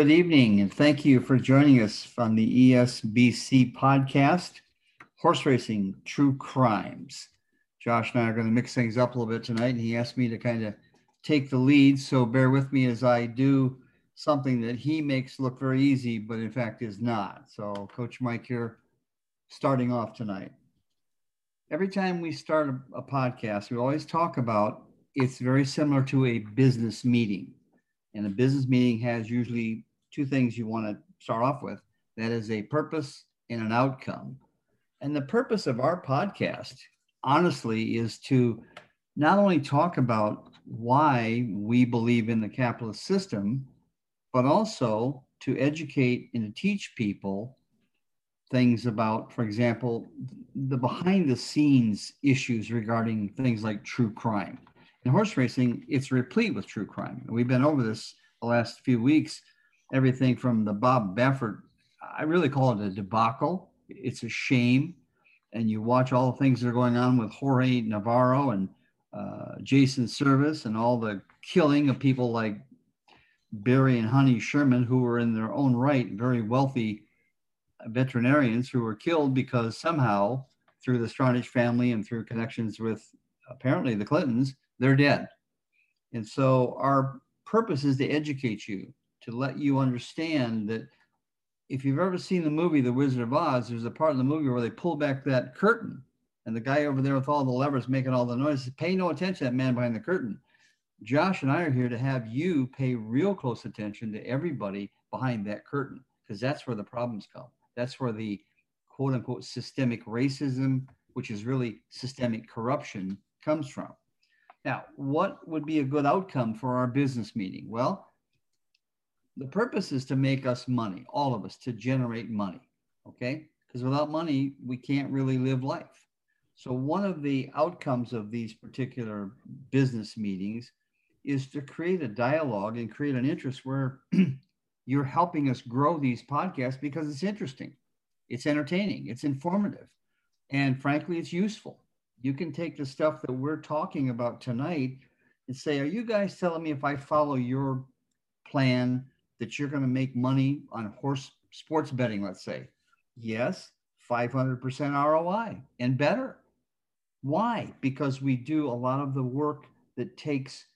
Good evening, and thank you for joining us on the ESBC podcast, Horse Racing True Crimes. Josh and I are going to mix things up a little bit tonight, and he asked me to kind of take the lead. So bear with me as I do something that he makes look very easy, but in fact is not. So, Coach Mike here, starting off tonight. Every time we start a, a podcast, we always talk about it's very similar to a business meeting. And a business meeting has usually two things you want to start off with that is a purpose and an outcome. And the purpose of our podcast, honestly, is to not only talk about why we believe in the capitalist system, but also to educate and to teach people things about, for example, the behind the scenes issues regarding things like true crime. In horse racing, it's replete with true crime. And we've been over this the last few weeks, everything from the Bob Baffert, I really call it a debacle. It's a shame. And you watch all the things that are going on with Jorge Navarro and uh, Jason Servis and all the killing of people like Barry and Honey Sherman, who were in their own right very wealthy veterinarians who were killed because somehow through the Stronach family and through connections with apparently the Clintons, they're dead. And so our purpose is to educate you, to let you understand that if you've ever seen the movie The Wizard of Oz, there's a part of the movie where they pull back that curtain and the guy over there with all the levers making all the noise, pay no attention to that man behind the curtain. Josh and I are here to have you pay real close attention to everybody behind that curtain because that's where the problems come. That's where the quote unquote systemic racism, which is really systemic corruption, comes from. Now, what would be a good outcome for our business meeting? Well, the purpose is to make us money, all of us, to generate money. Okay? Because without money, we can't really live life. So, one of the outcomes of these particular business meetings is to create a dialogue and create an interest where you're helping us grow these podcasts because it's interesting, it's entertaining, it's informative, and frankly, it's useful. You can take the stuff that we're talking about tonight and say, Are you guys telling me if I follow your plan that you're going to make money on horse sports betting, let's say? Yes, 500% ROI and better. Why? Because we do a lot of the work that takes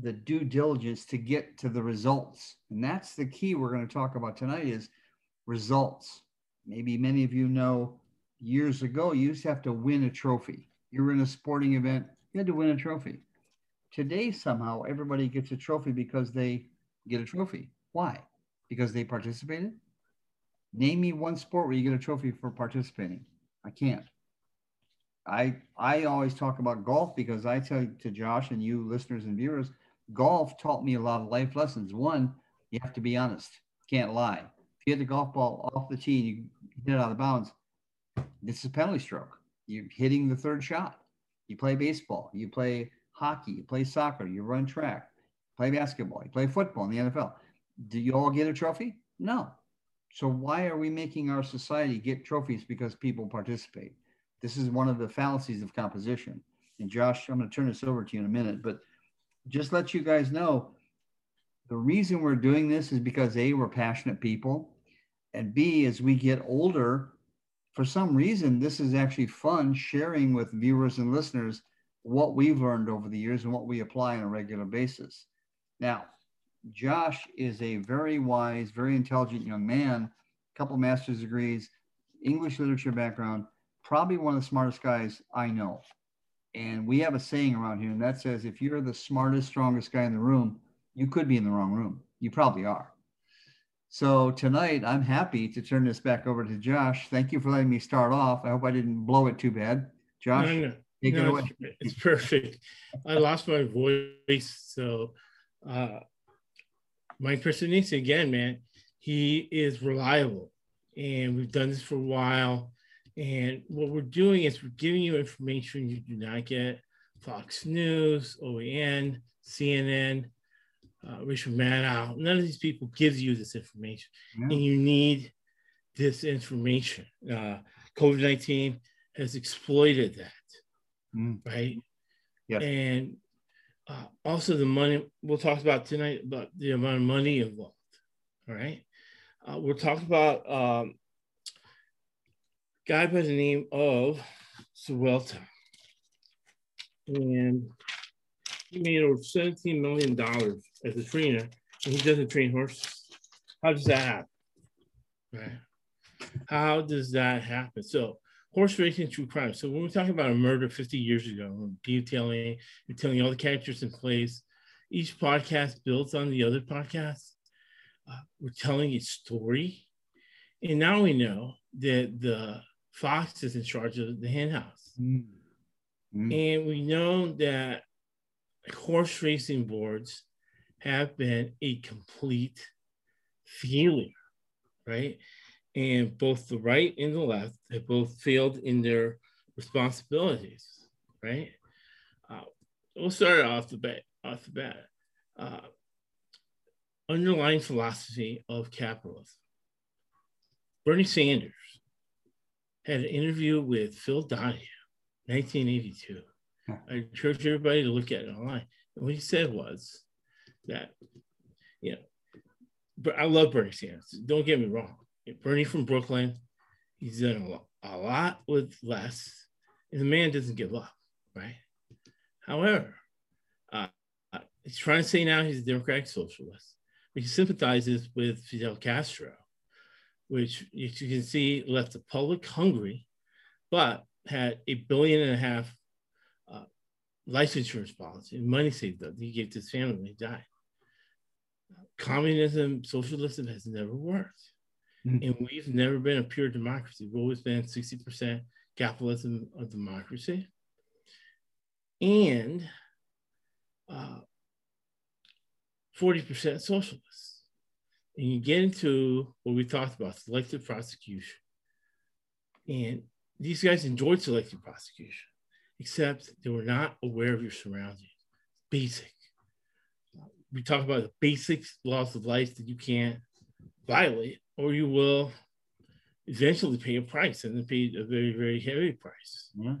the due diligence to get to the results. And that's the key we're going to talk about tonight is results. Maybe many of you know years ago, you used to have to win a trophy. You were in a sporting event, you had to win a trophy. Today, somehow, everybody gets a trophy because they get a trophy. Why? Because they participated? Name me one sport where you get a trophy for participating. I can't. I I always talk about golf because I tell to Josh and you listeners and viewers, golf taught me a lot of life lessons. One, you have to be honest, can't lie. If you hit the golf ball off the tee and you hit it out of bounds, this is a penalty stroke. You're hitting the third shot. You play baseball, you play hockey, you play soccer, you run track, play basketball, you play football in the NFL. Do you all get a trophy? No. So why are we making our society get trophies because people participate? This is one of the fallacies of composition. And Josh, I'm going to turn this over to you in a minute, but just let you guys know the reason we're doing this is because A, we're passionate people. And B, as we get older, for some reason, this is actually fun sharing with viewers and listeners what we've learned over the years and what we apply on a regular basis. Now, Josh is a very wise, very intelligent young man, a couple master's degrees, English literature background, probably one of the smartest guys I know. And we have a saying around here, and that says if you're the smartest, strongest guy in the room, you could be in the wrong room. You probably are. So tonight, I'm happy to turn this back over to Josh. Thank you for letting me start off. I hope I didn't blow it too bad. Josh, no, no, take no, it away. It's perfect. I lost my voice. So, uh, Mike Christianese, again, man, he is reliable. And we've done this for a while. And what we're doing is we're giving you information you do not get Fox News, OAN, CNN, uh, Rachel Maddow. None of these people gives you this information, yeah. and you need this information. Uh, COVID nineteen has exploited that. mm. right? Yeah. And uh, also the money we'll talk about tonight about the amount of money involved. All right. Uh, we'll talk about um, guy by the name of Vuelta. And he made over $17 million as a trainer, and he doesn't train horses. How does that happen? Right. How does that happen? So horse racing true crime. So when we're talking about a murder 50 years ago, detailing, telling all the characters in place. Each podcast builds on the other podcast. Uh, we're telling a story. And now we know that the fox is in charge of the hen house. Mm. Mm. And we know that horse racing boards have been a complete failure, right? And both the right and the left have both failed in their responsibilities, right? Uh, we'll start off the bat. Off the bat, uh, underlying philosophy of capitalism. Bernie Sanders had an interview with Phil Donahue, 1982. I encourage everybody to look at it online. And what he said was that, you know, but I love Bernie Sanders. Don't get me wrong. Bernie from Brooklyn, he's done a lot, a lot with less, and the man doesn't give up, right? However, uh, he's trying to say now he's a democratic socialist, but he sympathizes with Fidel Castro, which you can see left the public hungry, but had a billion and a half uh, life insurance policy, money saved up. He gave to his family when he died. Communism, socialism has never worked. Mm-hmm. And we've never been a pure democracy. We've always been 60% capitalism of democracy. And uh, 40% socialists. And you get into what we talked about selective prosecution. And these guys enjoyed selective prosecution, except they were not aware of your surroundings. Basic. We talk about the basic laws of life that you can't violate or you will eventually pay a price and pay a very, very heavy price. Yeah.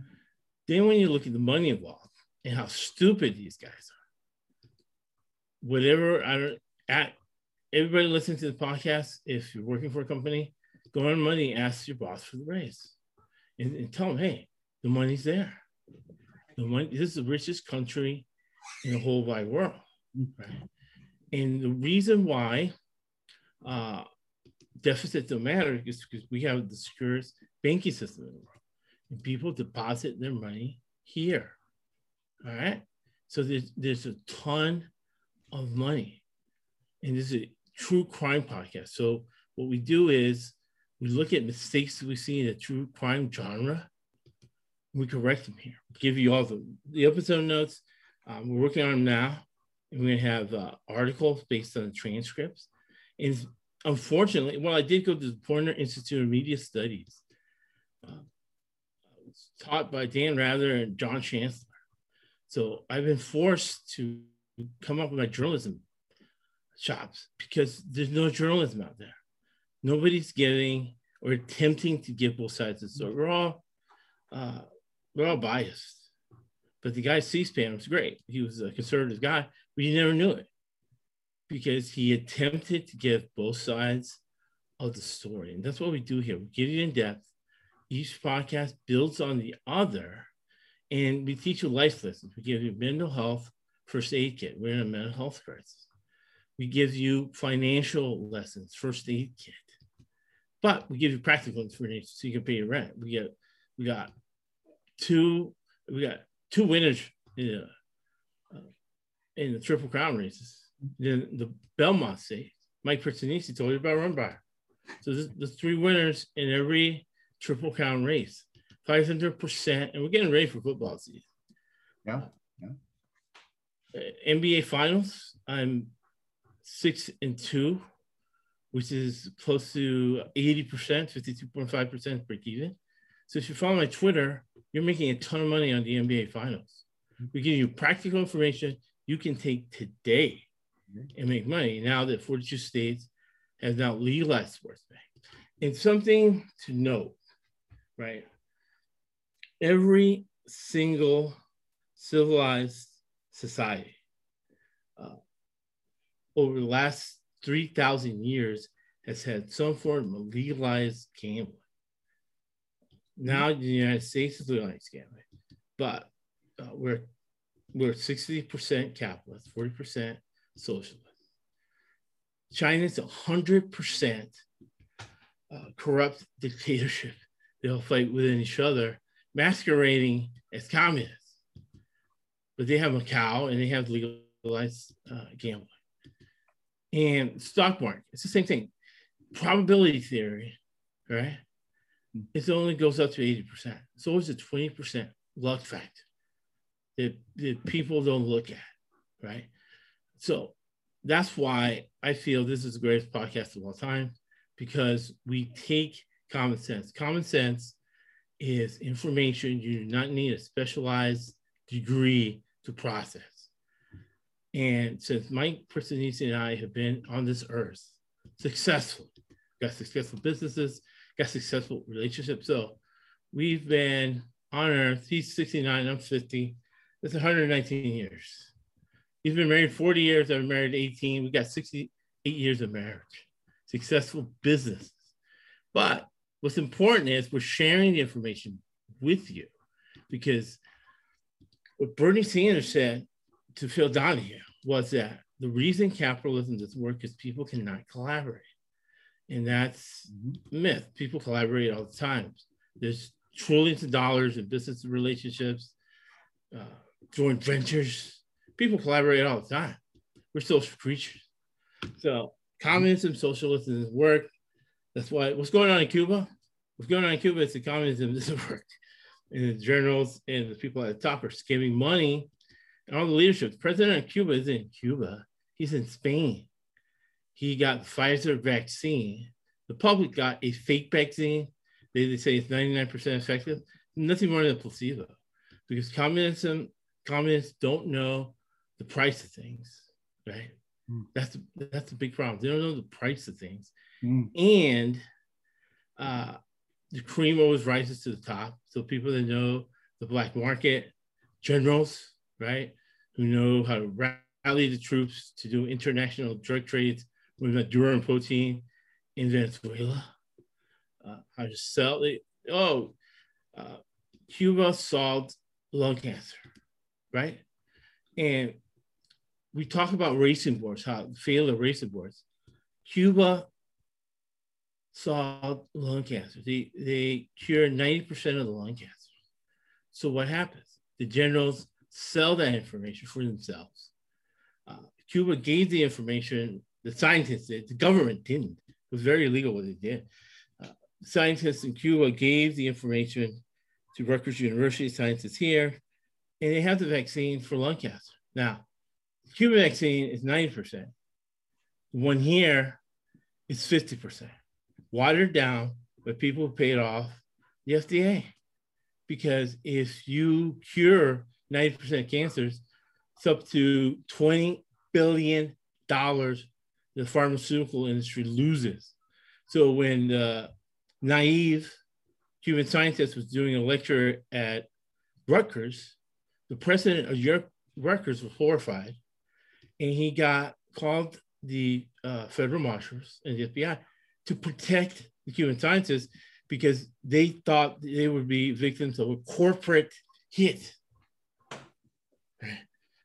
Then when you look at the money involved and how stupid these guys are, whatever I don't at everybody listening to the podcast, if you're working for a company, go on money, ask your boss for the raise. And, and tell them, hey, the money's there. The money, this is the richest country in the whole wide world. Mm-hmm. Right? And the reason why uh, deficit don't matter because we have the securest banking system in the world. And people deposit their money here. All right. So there's, there's a ton of money. And this is a true crime podcast. So what we do is we look at mistakes that we see in the true crime genre. We correct them here. Give you all the, the episode notes. Um, we're working on them now. And we're going to have uh, articles based on the transcripts. And unfortunately, well, I did go to the Poynter Institute of Media Studies. Uh, taught by Dan Rather and John Chancellor. So I've been forced to come up with my journalism chops because there's no journalism out there. Nobody's giving or attempting to give both sides of the story. We're all uh, we're all biased. But the guy C-SPAN was great. He was a conservative guy, but you never knew it because he attempted to give both sides of the story. And that's what we do here. We give you in depth. Each podcast builds on the other, and we teach you life lessons. We give you mental health first aid kit. We're in a mental health crisis. We give you financial lessons, first aid kit. But we give you practical information so you can pay your rent. We get we got two we got two winners in, uh, in the triple crown races the, the Belmont Stakes. Mike Pristanisi told you about Rombauer. So this, the three winners in every triple crown race, 500%. And we're getting ready for football season. Yeah. yeah. Uh, NBA finals, I'm six and two, which is close to 80%, 52.5% break even. So if you follow my Twitter, you're making a ton of money on the NBA finals. We give you practical information you can take today and make money now that 42 states have now legalized sports betting. And something to note, right? Every single civilized society. Uh, over the last 3,000 years, has had some form of legalized gambling. Now the United States is legalized gambling, but uh, we're we're 60% capitalist, 40% socialist. China's 100% uh, corrupt dictatorship. They'll fight within each other, masquerading as communists. But they have Macau and they have legalized uh, gambling. And stock market, it's the same thing. Probability theory, right? It only goes up to 80%. So it's a 20% luck factor that, that people don't look at, right? So that's why I feel this is the greatest podcast of all time because we take common sense. Common sense is information you do not need a specialized degree to process. And since Mike Prestianisi and I have been on this earth successful, got successful businesses, got successful relationships. So we've been on earth. He's 69, I'm 50. That's 119 years. He's been married 40 years. I've been married 18. We got 68 years of marriage, successful business. But what's important is we're sharing the information with you because what Bernie Sanders said to Phil Donahue was that the reason capitalism doesn't work is people cannot collaborate. And that's mm-hmm. myth. People collaborate all the time. There's trillions of dollars in business relationships, uh, joint ventures. People collaborate all the time. We're social creatures. So communism, socialism doesn't work. That's why what's going on in Cuba? What's going on in Cuba is the communism doesn't work. And the journals and the people at the top are skimming money and all the leadership. The president of Cuba is in Cuba. He's in Spain. He got Pfizer vaccine. The public got a fake vaccine. They, they say it's 99% effective. Nothing more than a placebo. Because communism, communists don't know the price of things, right? Mm. That's that's a big problem. They don't know the price of things. Mm. And uh, the cream always rises to the top. So people that know the black market, generals, right, who know how to rally the troops to do international drug trades with Maduro and Putin in Venezuela, uh, how to sell it. Oh, uh, Cuba solved lung cancer, right? And we talk about racing boards, how failed the racing boards. Cuba solved lung cancer. They, they cured 90% of the lung cancer. So what happens? The generals sell that information for themselves. Uh, Cuba gave the information, the scientists did, the government didn't. It was very illegal what they did. Uh, scientists in Cuba gave the information to Rutgers University scientists here, and they have the vaccine for lung cancer. Now, Cuban vaccine is 90%. The one here is 50%. Watered down, but people paid off the FDA. Because if you cure 90% of cancers, it's up to 20 billion dollars the pharmaceutical industry loses. So when the naive Cuban scientist was doing a lecture at Rutgers, the president of Europe, Rutgers was horrified, and he got called the uh, federal marshals and the FBI to protect the Cuban scientists because they thought they would be victims of a corporate hit.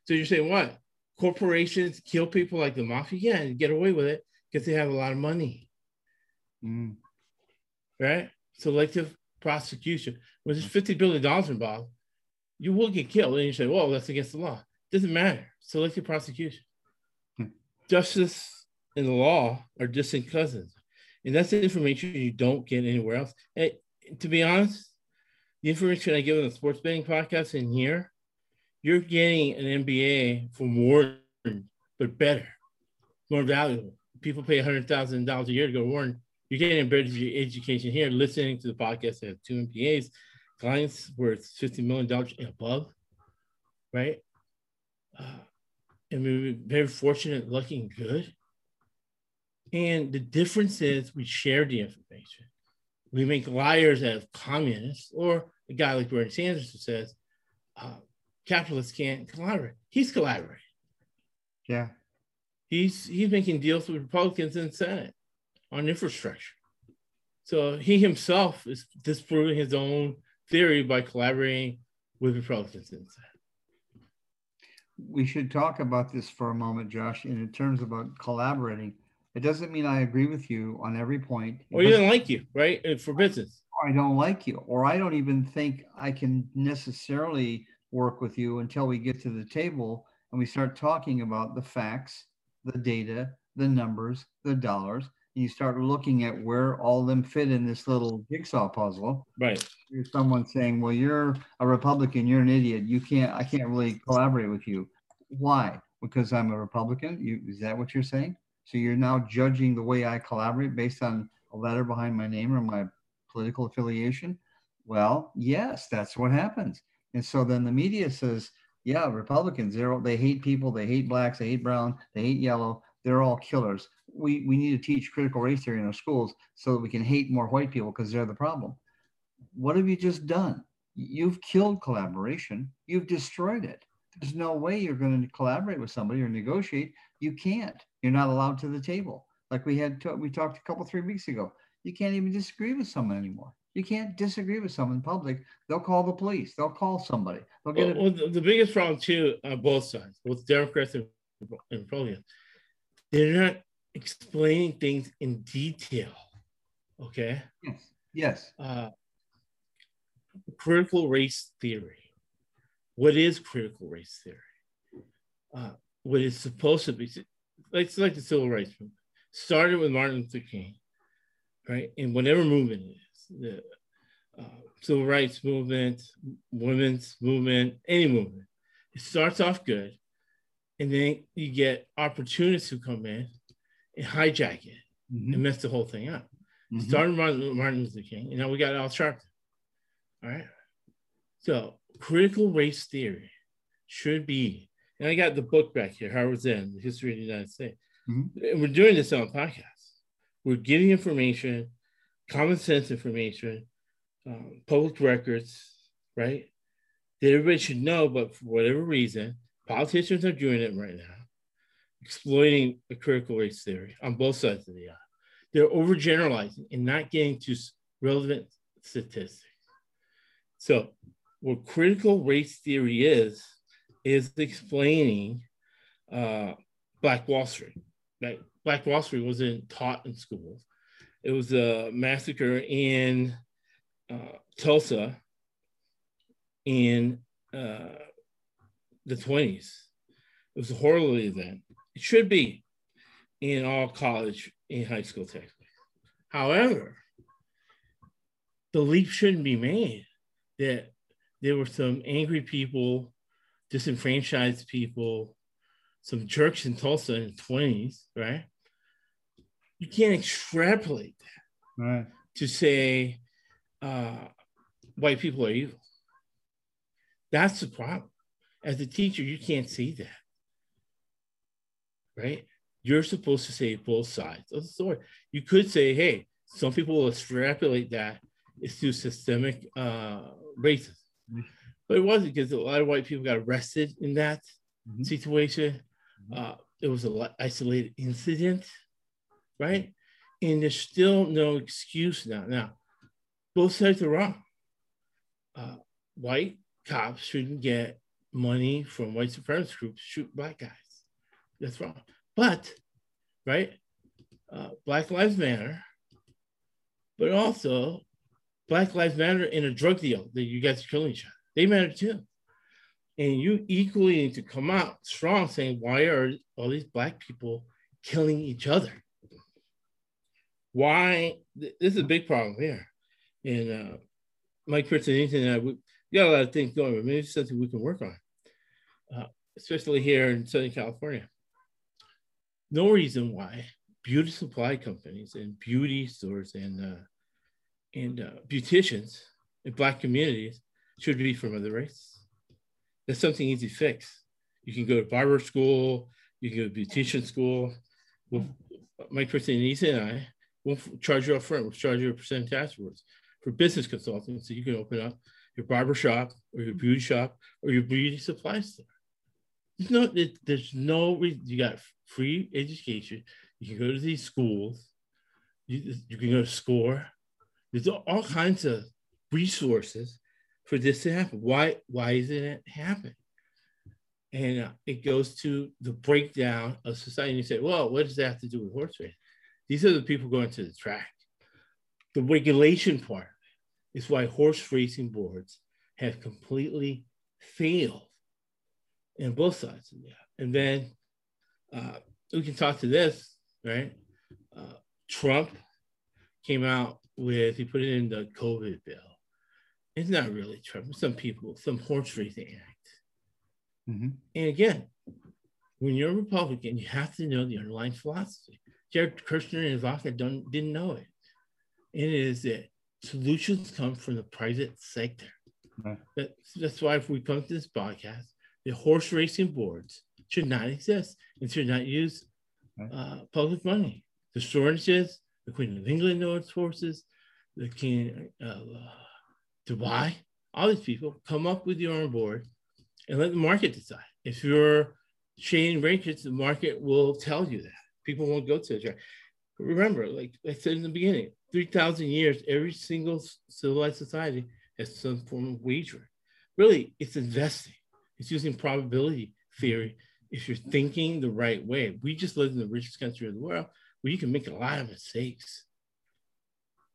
So you're saying what? Corporations kill people like the mafia? Yeah, and get away with it because they have a lot of money. Mm. Right? Selective prosecution. When there's $50 billion involved, you will get killed. And you say, well, that's against the law. Doesn't matter. Selective prosecution. Justice and the law are distant cousins. And that's the information you don't get anywhere else. And to be honest, the information I give on the sports betting podcast in here you're getting an MBA for more, but better, more valuable. People pay $100,000 a year to go to Wharton. You're getting a better education here, listening to the podcast. Have two MBAs, clients worth $50 million and above, right? Uh, and we are very fortunate, lucky, and good. And the difference is we share the information. We make liars out of communists, or a guy like Bernie Sanders who says, uh, capitalists can't collaborate. He's collaborating. Yeah. He's he's making deals with Republicans in the Senate on infrastructure. So he himself is disproving his own theory by collaborating with Republicans in the Senate. We should talk about this for a moment, Josh, in terms about collaborating. It doesn't mean I agree with you on every point. Or he doesn't like you, right? Uh, for business. I don't like you, or I don't even think I can necessarily work with you until we get to the table and we start talking about the facts, the data, the numbers, the dollars, you start looking at where all of them fit in this little jigsaw puzzle. Right. There's someone saying, "Well, you're a Republican. You're an idiot. You can't. I can't really collaborate with you. Why? Because I'm a Republican. You is that what you're saying? So you're now judging the way I collaborate based on a letter behind my name or my political affiliation? Well, yes, that's what happens. And so then the media says, yeah, Republicans, they're, they hate people, they hate blacks, they hate brown, they hate yellow, they're all killers. We, we need to teach critical race theory in our schools so that we can hate more white people because they're the problem. What have you just done? You've killed collaboration, you've destroyed it. There's no way you're going to collaborate with somebody or negotiate. You can't. You're not allowed to the table. Like we had, to, we talked a couple three weeks ago. You can't even disagree with someone anymore. You can't disagree with someone in public. They'll call the police. They'll call somebody. They'll get well, well the, the, biggest problem too on both sides, with Democrats and, and Republicans, they're not explaining things in detail. Okay. Yes. Yes. Uh, critical race theory. What is critical race theory? Uh, what is supposed to be? Like, like the civil rights movement started with Martin Luther King, right? And whatever movement it is, the uh, civil rights movement, women's movement, any movement. It starts off good, and then you get opportunists who come in hijack it mm-hmm. and mess the whole thing up. Mm-hmm. Starting Martin, Martin Luther King, and now we got Al Sharpton. All right. So critical race theory should be, and I got the book back here, Howard Zinn, The History of the United States. Mm-hmm. And we're doing this on a podcast. We're getting information, common sense information, um, public records, right? That everybody should know, but for whatever reason, politicians are doing it right now, exploiting a critical race theory on both sides of the aisle. They're overgeneralizing and not getting to relevant statistics. So, what critical race theory is, is explaining uh, Black Wall Street that Black Wall Street wasn't taught in schools. It was a massacre in uh, Tulsa in uh, the 20s. It was a horrible event. It should be in all college and high school textbooks. However, the leap shouldn't be made that there were some angry people, disenfranchised people, some jerks in Tulsa in the 20s, right? You can't extrapolate that right. to say uh, white people are evil. That's the problem. As a teacher, you can't see that, right? You're supposed to say both sides of the story. You could say, hey, some people will extrapolate that it's through systemic uh, racism. Mm-hmm. But it wasn't because a lot of white people got arrested in that mm-hmm. situation. Uh, it was an isolated incident, right? And there's still no excuse now. Now, both sides are wrong. Uh, white cops shouldn't get money from white supremacist groups shoot black guys. That's wrong. But, right, uh, Black Lives Matter, but also Black Lives Matter in a drug deal that you guys are killing each other. They matter too. And you equally need to come out strong saying, why are all these Black people killing each other? Why? This is a big problem here. And uh, Mike Christensen and I, we got a lot of things going, but maybe something we can work on, uh, especially here in Southern California. No reason why beauty supply companies and beauty stores and uh, and uh, beauticians in Black communities should be from other races. That's something easy to fix. You can go to barber school, you can go to beautician school. We'll, Mike Christensen and I will charge you up front, we'll charge you a percent tax for for business consulting. So you can open up your barber shop or your beauty shop or your beauty supply store. There's no, there's no, you got free education. You can go to these schools. You, you can go to SCORE. There's all kinds of resources for this to happen. Why, why isn't it happen? And uh, it goes to the breakdown of society. You say, well, what does that have to do with horse racing? These are the people going to the track. The regulation part is why horse racing boards have completely failed in both sides of that. And then uh, we can talk to this, right? Uh, Trump came out with, he put it in the COVID bill. It's not really Trump, some people, some horse racing act. Mm-hmm. And again, when you're a Republican, you have to know the underlying philosophy. Jared Kushner and Ivanka don't, didn't know it. And it is that solutions come from the private sector. Right. That, that's why if we come to this podcast, the horse racing boards should not exist and should not use uh, public money. The Storages, the Queen of England knows horses, the King of uh, Dubai, all these people come up with your own board and let the market decide. If you're Shane Rankins, the market will tell you that. People won't go to the track. Remember, like I said in the beginning, 3,000 years, every single civilized society has some form of wagering. Really, it's investing. It's using probability theory mm-hmm. if you're thinking the right way. We just live in the richest country of the world where you can make a lot of mistakes.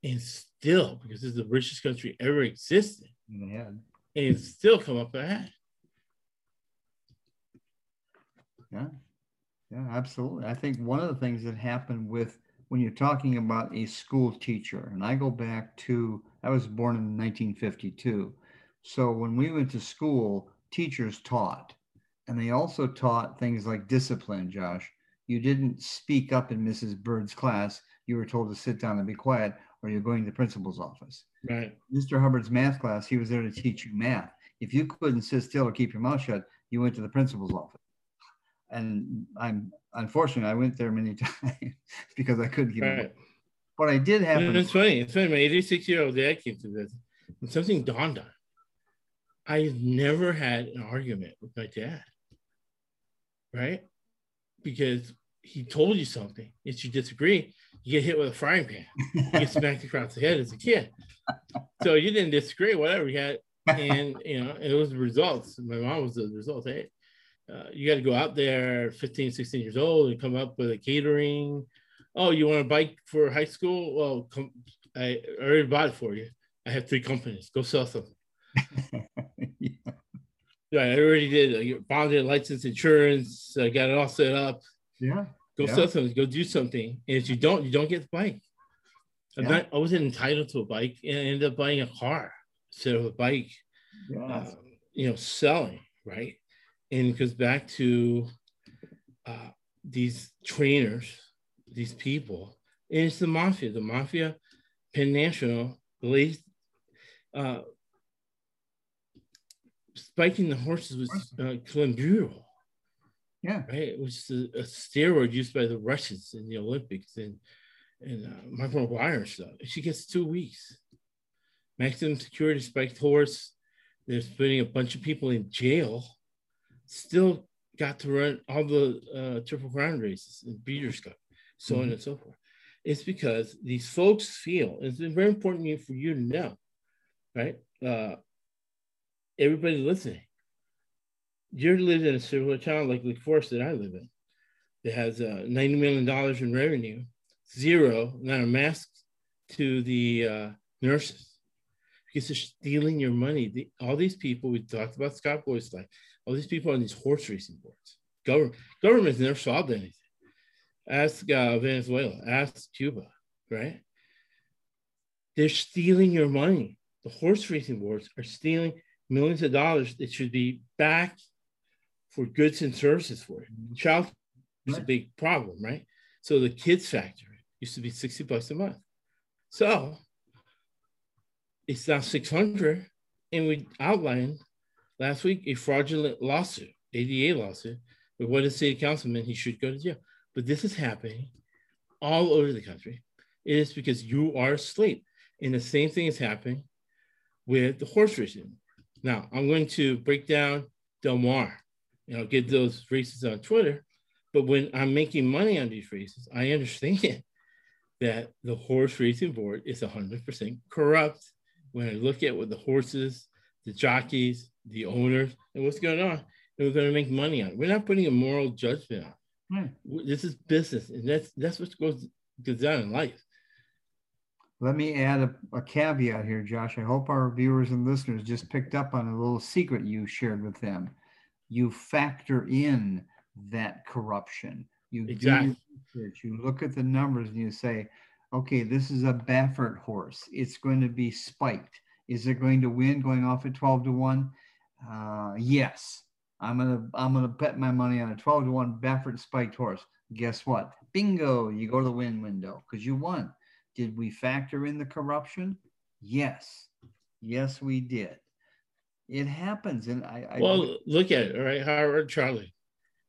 And still, because it's the richest country ever existed, yeah. and still come up ahead. Yeah, yeah, absolutely. I think one of the things that happened with when you're talking about a school teacher, and I go back to, I was born in 1952. So when we went to school, teachers taught, and they also taught things like discipline, Josh. You didn't speak up in Mrs. Bird's class. You were told to sit down and be quiet, or you're going to the principal's office. Right. Mr. Hubbard's math class, he was there to teach you math. If you couldn't sit still or keep your mouth shut, you went to the principal's office. And I'm unfortunately I went there many times because I couldn't keep right. But I did have. It's funny. It's funny. My 86 year old dad came to this, and something dawned on. I never had an argument with my dad, right? Because he told you something. If you disagree, you get hit with a frying pan. You get smacked across the head as a kid. So you didn't disagree, whatever you had, and you know it was the results. My mom was the result. Hey, uh, you got to go out there 15, 16 years old and come up with a catering. Oh, you want a bike for high school? Well, come, I already bought it for you. I have three companies. Go sell something. Yeah. yeah. I already did. I bonded license insurance. I got it all set up. Yeah. Go yeah. sell something. Go do something. And if you don't, you don't get the bike. Yeah. not, I wasn't entitled to a bike and I ended up buying a car instead of a bike. Um, you know, selling, right? and it goes back to uh, these trainers, these people, and it's the mafia. The mafia, Penn National, lays, uh, spiking the horses with uh, clenbuterol. Yeah, right. It was a, a, steroid used by the Russians in the Olympics and and uh, Michael McGuire stuff. She gets two weeks. Maximum security spiked horse. They're putting a bunch of people in jail still got to run all the uh, triple crown races and Breeders' Cup, so mm-hmm. on and so forth. It's because these folks feel it's very important for you to know, right? Uh, everybody listening, you're living in a similar town like Lake Forest that I live in, that has uh, $90 million in revenue, zero, not a mask to the uh, nurses because they're stealing your money. The, all these people, we talked about Scott Boyce life, all these people on these horse racing boards. Government government's never solved anything. Ask uh, Venezuela, ask Cuba, right? They're stealing your money. The horse racing boards are stealing millions of dollars that should be back for goods and services for it. Child is a big problem, right? So the kids factory used to be 60 bucks a month. So it's now 600 and we outlined last week a fraudulent lawsuit, ADA lawsuit, with one of the city councilmen, he should go to jail. But this is happening all over the country. It is because you are asleep. And the same thing is happening with the horse racing. Now, I'm going to break down Del Mar and I'll get those races on Twitter. But when I'm making money on these races, I understand that the horse racing board is 100% corrupt. When I look at what the horses, the jockeys, the owners, and what's going on, and we're going to make money on it. We're not putting a moral judgment on. Right. Hmm. This is business, and that's that's what goes goes on in life. Let me add a, a, caveat here, Josh. I hope our viewers and listeners just picked up on a little secret you shared with them. You factor in that corruption. You exactly. research, you look at the numbers and you say, okay, this is a Baffert horse. It's going to be spiked. Is it going to win going off at 12 to 1? Uh, yes. I'm gonna I'm gonna bet my money on a 12 to 1 Baffert spiked horse. Guess what? Bingo, you go to the win window because you won. Did we factor in the corruption? Yes. Yes, we did. It happens. And I, I well, look at it. All right. Howard Charlie,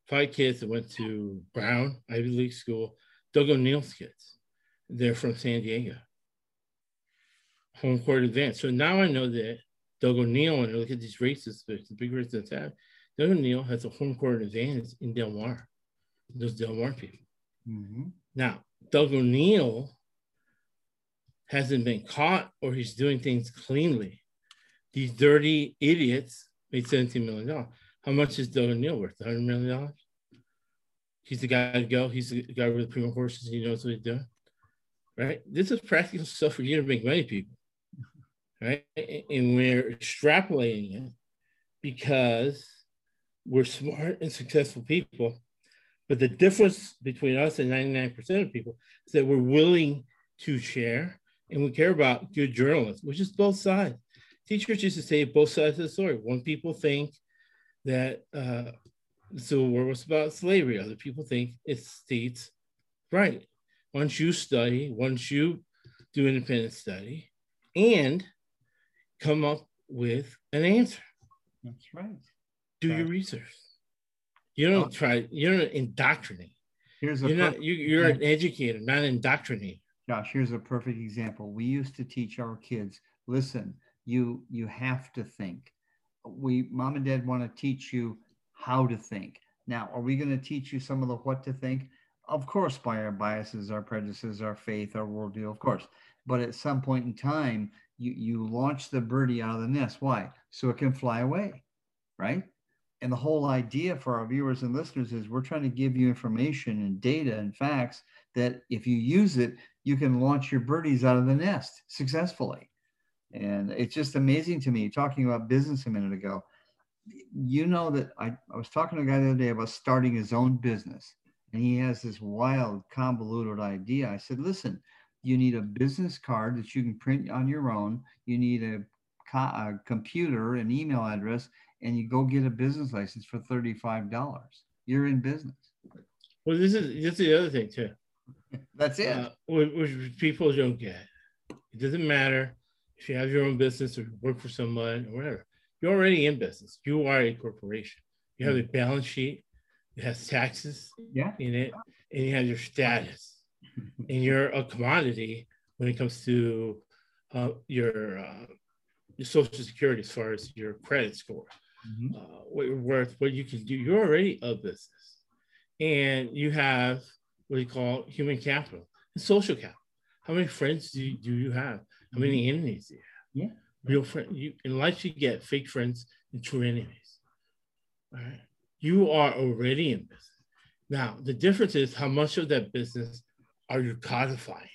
five kids that went to Brown, Ivy League school, Doug O'Neill's kids. They're from San Diego. Home court advance. So now I know that Doug O'Neill, and I look at these races, the big races that have, Doug O'Neill has a home court advantage in Del Mar, those Del Mar people. Mm-hmm. Now, Doug O'Neill hasn't been caught or he's doing things cleanly. These dirty idiots made $17 million. How much is Doug O'Neill worth? $100 million? He's the guy to go. He's the guy with the premium horses. He knows what he's doing. Right? This is practical stuff for you to make money, people. Right? And we're extrapolating it because we're smart and successful people. But the difference between us and 99% of people is that we're willing to share and we care about good journalism, which is both sides. Teachers used to say both sides of the story. One people think that uh, the Civil War was about slavery. Other people think it's states' right. Once you study, once you do independent study, and come up with an answer. That's right. Do right. your research. You don't oh. try. You don't indoctrinate. Here's a you're not. You, you're an educator, not an indoctrinator. Josh, here's a perfect example. We used to teach our kids, listen, you you have to think. We mom and dad want to teach you how to think. Now, are we going to teach you some of the what to think? Of course, by our biases, our prejudices, our faith, our worldview, of course. But at some point in time, you, you launch the birdie out of the nest. Why? So it can fly away, right? And the whole idea for our viewers and listeners is we're trying to give you information and data and facts that if you use it, you can launch your birdies out of the nest successfully. And it's just amazing to me, talking about business a minute ago. You know that I, I was talking to a guy the other day about starting his own business, and he has this wild, convoluted idea. I said, listen, you need a business card that you can print on your own. You need a, a computer, an email address, and you go get a business license for $35. You're in business. Well, this is this is the other thing too. That's it. Uh, which people don't get. It doesn't matter if you have your own business or work for someone or whatever. You're already in business. You are a corporation. You have a balance sheet. It has taxes yeah. in it, and you have your status. and you're a commodity when it comes to uh, your, uh, your social security as far as your credit score, mm-hmm. uh, what you're worth, what you can do. You're already a business, and you have what you call human capital and social capital. How many friends do you, do you have? How many mm-hmm. enemies do you have? Yeah. Real friends. You, in life, you get fake friends and true enemies. All right. You are already in business. Now, the difference is how much of that business are you codifying?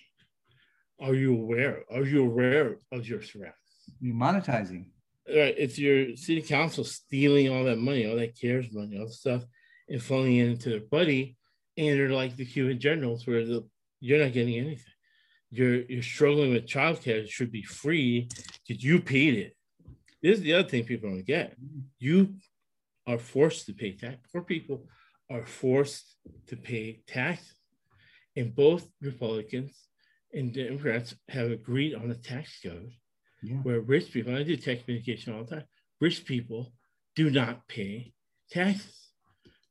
Are you aware? Are you aware of your surroundings? You monetizing. Right. It's your city council stealing all that money, all that CARES money, all the stuff, and flowing into their buddy and they're like the Cuban generals where the, you're not getting anything. You're you're struggling with childcare. It should be free because you paid it. This is the other thing people don't get. You are forced to pay tax. Poor people are forced to pay tax, And both Republicans and Democrats have agreed on a tax code yeah. where rich people, I do tax communication all the time, rich people do not pay taxes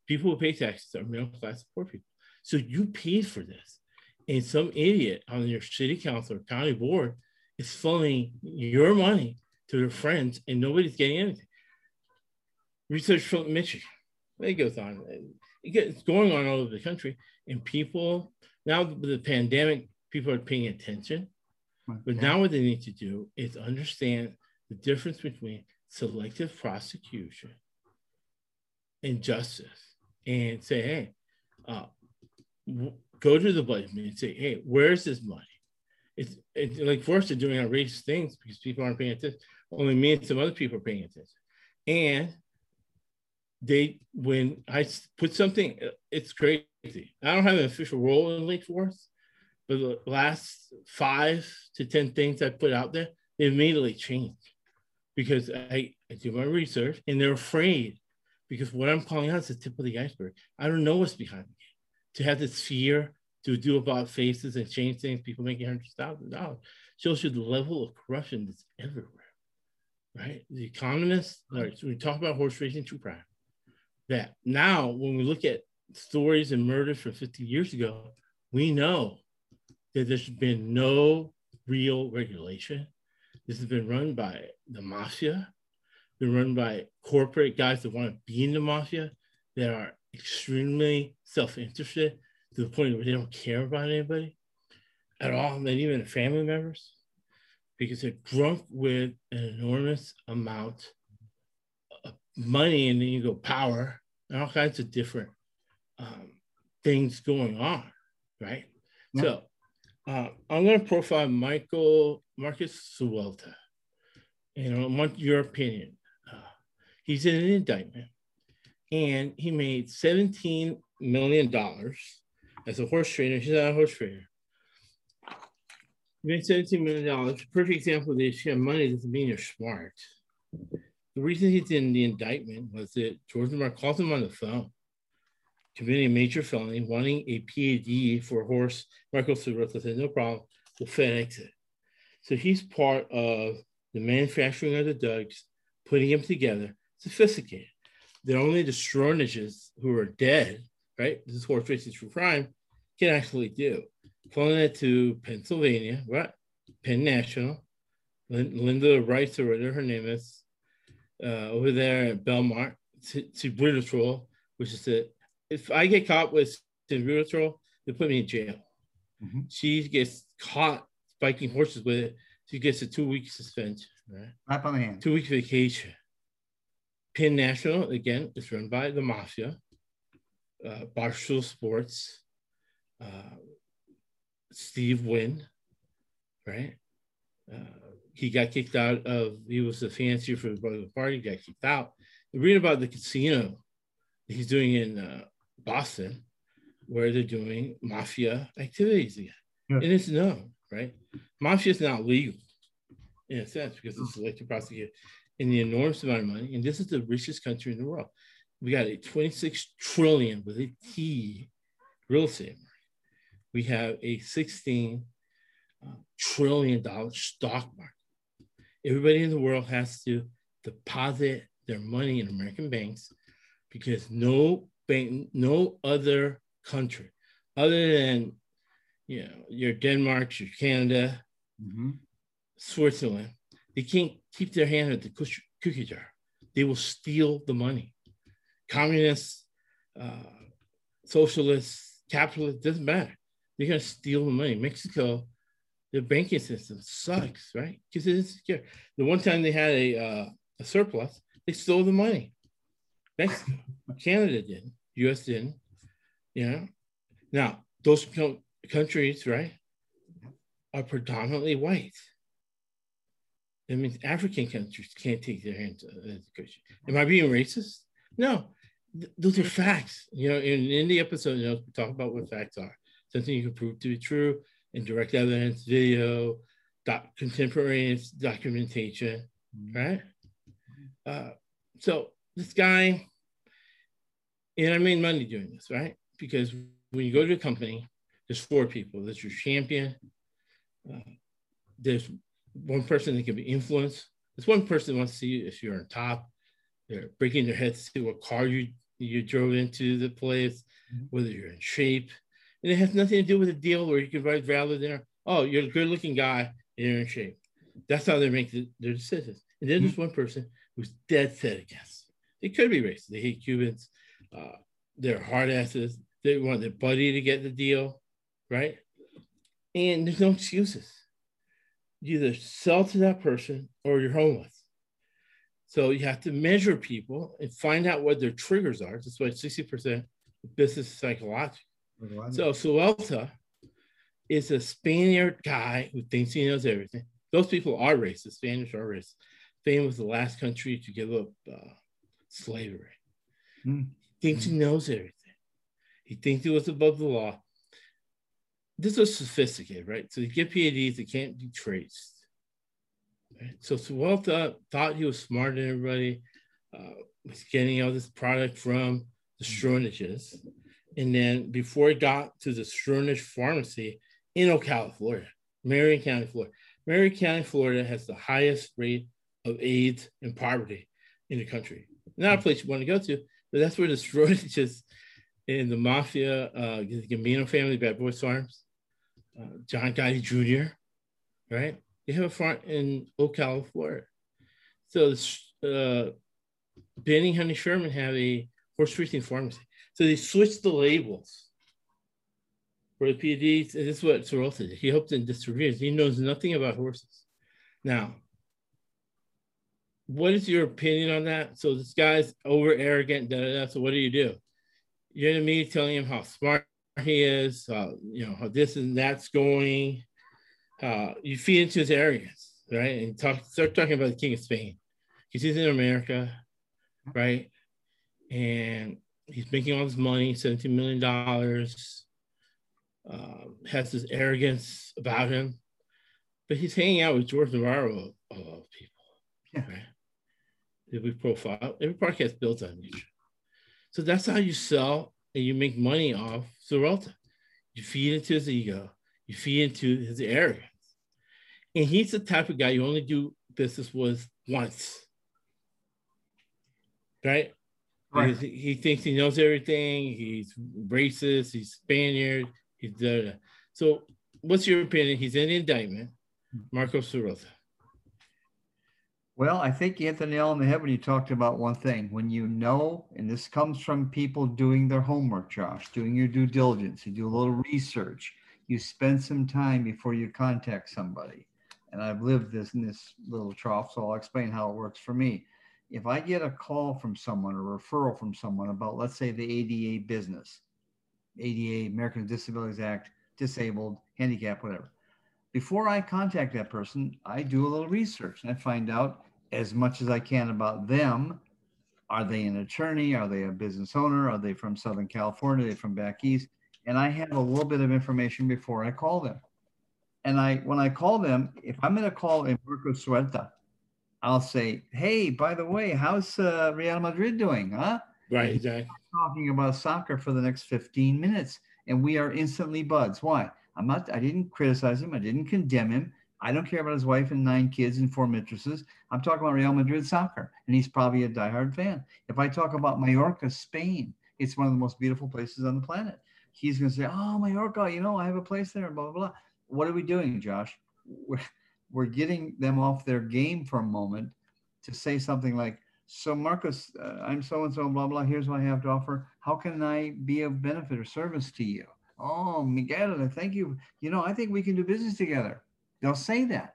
people who pay taxes are middle class poor people. So you paid for this. And some idiot on your city council or county board is funneling your money to their friends, and nobody's getting anything. Research from Michigan, it goes on. It's going on all over the country, and people now with the pandemic, people are paying attention. But now what they need to do is understand the difference between selective prosecution and justice, and say, hey, uh, go to the budget and say, hey, where's this money? It's, it's like forced to doing outrageous things because people aren't paying attention. Only me and some other people are paying attention. And they, when I put something, it's crazy. I don't have an official role in Lake Forest, but the last five to 10 things I put out there, they immediately changed because I, I do my research and they're afraid because what I'm calling out is the tip of the iceberg. I don't know what's behind me. To have this fear to do about faces and change things, people making hundreds of thousands of dollars, shows you the level of corruption that's everywhere, right? The economists, so we talk about horse racing true crime, that now when we look at stories and murders from 50 years ago, we know that there's been no real regulation. This has been run by the mafia, been run by corporate guys that want to be in the mafia that are extremely self-interested to the point where they don't care about anybody at all, not even family members, because they're drunk with an enormous amount of money and then you go power and all kinds of different um, things going on, right? Yeah. So uh, I'm going to profile Michael Marcus Suelta. And I want your opinion. He's in an indictment and he made $17 million as a horse trainer. He's not a horse trainer. He made $17 million. Perfect example of this. You have money doesn't mean you're smart. The reason he's in the indictment was that George Mark called him on the phone, committing a major felony, wanting a PED for a horse. Michael Suelta said, no problem, we'll FedEx it. So he's part of the manufacturing of the dugs, putting them together, sophisticated that only the Stronachs who are dead, right? This is horse racing true crime, can actually do. Flying it to Pennsylvania, right? Penn National, Linda Rice, or whatever her name is, uh, over there at Belmont, to, to which is that if I get caught with Silverbridge they put me in jail. Mm-hmm. She gets caught spiking horses with it. She gets a two week suspension, right? Up on the hand. Two week vacation. Penn National, again, is run by the Mafia, uh, Barstool Sports, uh, Steve Wynn, right? Uh, he got kicked out of, he was a fancier for the Brotherhood Party, got kicked out. You read about the casino he's doing in uh, Boston, where they're doing mafia activities again. Yeah. And it's known, right? Mafia is not legal in a sense because it's selective prosecution in the enormous amount of money. And this is the richest country in the world. We got a 26 trillion with a T real estate market. We have a 16 uh, trillion dollar stock market. Everybody in the world has to deposit their money in American banks because no bank, no other country, other than you know your Denmark, your Canada, mm-hmm. Switzerland, they can't keep their hand at the cookie jar. They will steal the money. Communists, uh, socialists, capitalists, doesn't matter. They're going to steal the money. Mexico, the banking system sucks, right? Because it's insecure. The one time they had a, uh, a surplus, they stole the money. Mexico, Canada didn't, US didn't, know. Now, those countries, right, are predominantly white. That means African countries can't take their hands out of education. Am I being racist? No, Th- those are facts. You know, in, in the episode, you know, we talk about what facts are. Something you can prove to be true, and direct evidence, video, doc- contemporaneous documentation, mm-hmm. right? Uh, so this guy, and I made money doing this, right? Because when you go to a company, there's four people. There's your champion. Uh, there's one person that can be influenced. There's one person that wants to see if you're on top. They're breaking their heads to see what car you you drove into the place, mm-hmm. whether you're in shape. And it has nothing to do with a deal where you can write value there. Oh, you're a good looking guy and you're in shape. That's how they make the, their decisions. And then there's one person who's dead set against. They could be racist. They hate Cubans. Uh, they're hard asses. They want their buddy to get the deal, right? And there's no excuses. You either sell to that person or you're homeless. So you have to measure people and find out what their triggers are. That's why 60% of business is psychological. So Suelta is a Spaniard guy who thinks he knows everything. Those people are racist. Spanish are racist. Spain was the last country to give up uh, slavery. Mm. He thinks mm. he knows everything. He thinks he was above the law. This was sophisticated, right? So you get PhDs that can't be traced. Right? So Suelta thought he was smarter than everybody. Uh, was getting all this product from the Strunages. And then before it got to the Strunage pharmacy in Ocala, Florida, Marion County, Florida. Marion County, Florida has the highest rate of AIDS and poverty in the country. Not a place you want to go to, but that's where the Strunages in the mafia, uh, the Gambino family, Bad Boys Farms, uh, John Gotti Jr., right? They have a farm in Ocala, Florida. So uh, Benny Honey Sherman have a horse racing pharmacy. So they switched the labels for the PEDs. And this is what Sorrell did. He helped in distribution. He knows nothing about horses. Now, what is your opinion on that? So this guy's over arrogant. Da, da, da. So what do you do? You're to me telling him how smart he is, uh, you know, how this and that's going. Uh, you feed into his arrogance, right? And talk, start talking about the King of Spain because he's in America, right? And he's making all this money, $17 million, uh, has this arrogance about him, but he's hanging out with George Navarro of all people, yeah. right? Every profile, every podcast built on nature. So that's how you sell and you make money off Sorrelta. You feed into his ego, you feed into his arrogance. And he's the type of guy you only do business with once. Right? right. He, he thinks he knows everything. He's racist. He's Spaniard. He's da, So, what's your opinion? He's in the indictment, hmm. Marco Sorrelta. Well, I think you hit the on the head when you talked about one thing. When you know, and this comes from people doing their homework, Josh, doing your due diligence, you do a little research, you spend some time before you contact somebody. And I've lived this in this little trough, so I'll explain how it works for me. If I get a call from someone, a referral from someone about, let's say, the ADA business, ADA, American Disabilities Act, disabled, handicap, whatever. Before I contact that person, I do a little research and I find out as much as I can about them. Are they an attorney? Are they a business owner? Are they from Southern California? Are they from back east? And I have a little bit of information before I call them. And I, when I call them, if I'm going to call a Marco Suelta, I'll say, "Hey, by the way, how's uh, Real Madrid doing? Huh?" Right, exactly. Talking about soccer for the next 15 minutes, and we are instantly buds. Why? I'm not. I didn't criticize him. I didn't condemn him. I don't care about his wife and nine kids and four mistresses. I'm talking about Real Madrid soccer, and he's probably a diehard fan. If I talk about Mallorca, Spain, it's one of the most beautiful places on the planet. He's going to say, "Oh, Mallorca, you know, I have a place there." Blah blah blah. What are we doing, Josh? We're, we're getting them off their game for a moment to say something like, "So, Marcus, uh, I'm so and so, blah blah. Here's what I have to offer. How can I be of benefit or service to you?" Oh, Miguel, thank you. You know, I think we can do business together They'll say that.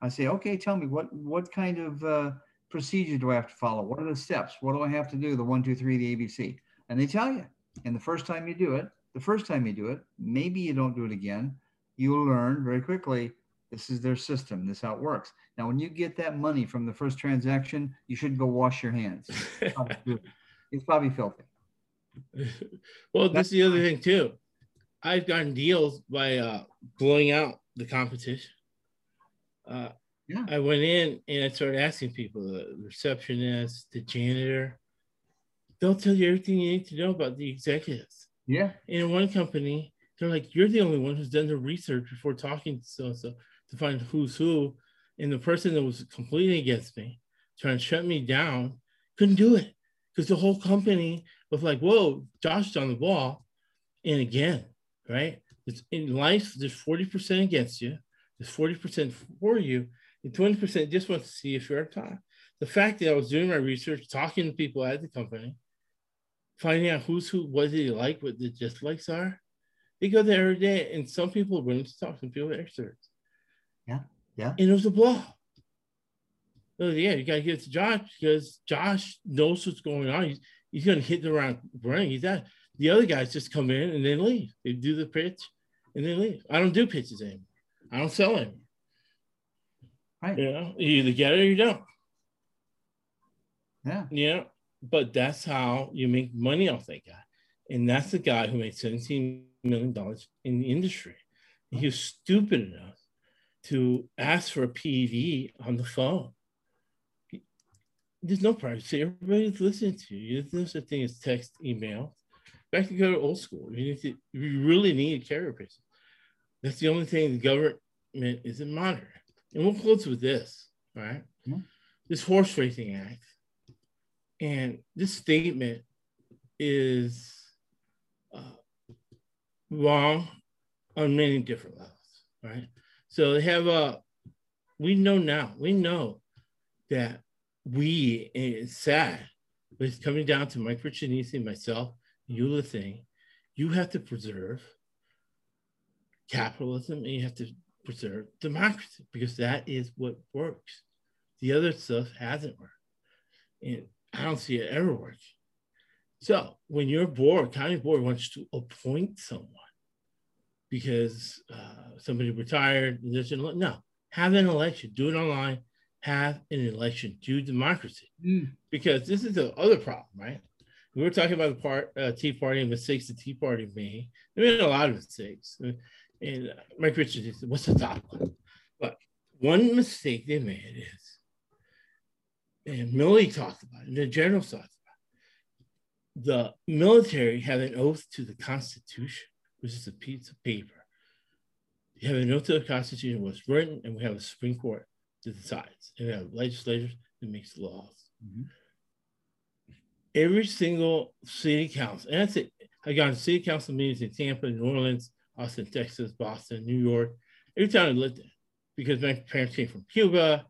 I say, okay, tell me what what kind of uh, procedure do I have to follow? What are the steps? What do I have to do? The one, two, three, the ABC, and they tell you. And the first time you do it, the first time you do it, maybe you don't do it again. You'll learn very quickly. This is their system. This is how it works. Now, when you get that money from the first transaction, you should go wash your hands. it's probably filthy. Well, that's this is the other thing too. I've gotten deals by uh, blowing out the competition. Uh, yeah. I went in and I started asking people, the receptionist, the janitor, they'll tell you everything you need to know about the executives. Yeah. in one company, they're like, you're the only one who's done the research before talking to so so to find who's who. And the person that was completely against me, trying to shut me down, couldn't do it because the whole company was like, whoa, Josh's on the ball. And again, right? In life, there's 40% against you, there's 40% for you. And 20% just wants to see if you're on time. The fact that I was doing my research, talking to people at the company, finding out who's who, what do they like, what the dislikes are. They go there every day, and some people are willing to talk, some people are experts. Yeah, yeah. And it was a blow. Oh, yeah, you got to give it to Josh because Josh knows what's going on. He's, he's going to hit the round running. He's that. The other guys just come in and they leave. They do the pitch and they leave. I don't do pitches anymore. I don't sell anymore. Right. You know, you either get it or you don't. Yeah. Yeah. But that's how you make money off that guy. And that's the guy who made $17 million in the industry. He was stupid enough to ask for a PED on the phone. There's no privacy. Everybody's listening to you. There's no such thing as text, email. Back to go to old school. You, need to, you really need a carrier person. That's the only thing the government isn't monitoring. And we'll close with this, right? Yeah. This horse racing act. And this statement is uh, wrong on many different levels, right? So they have a, we know now, we know that we, and it's sad, but it's coming down to Mike Riccinisi, myself, you listening, you have to preserve capitalism and you have to preserve democracy because that is what works. The other stuff hasn't worked. And I don't see it ever working. So when your board, county board wants to appoint someone because uh, somebody retired, no, have an election, do it online, have an election, do democracy. Mm. Because this is the other problem, right? We were talking about the part, uh, Tea Party and mistakes the Tea Party made. They made a lot of mistakes. And uh, Mike Richards said, what's the top one? But one mistake they made is, and Milley talked about it, and the general talked about it, the military have an oath to the Constitution, which is a piece of paper. You have an oath to the Constitution was written, and we have a Supreme Court that decides, and we have legislators that makes laws. Mm-hmm. Every single city council, and that's it. I got city council meetings in Tampa, New Orleans, Austin, Texas, Boston, New York, every town I lived in, because my parents came from Cuba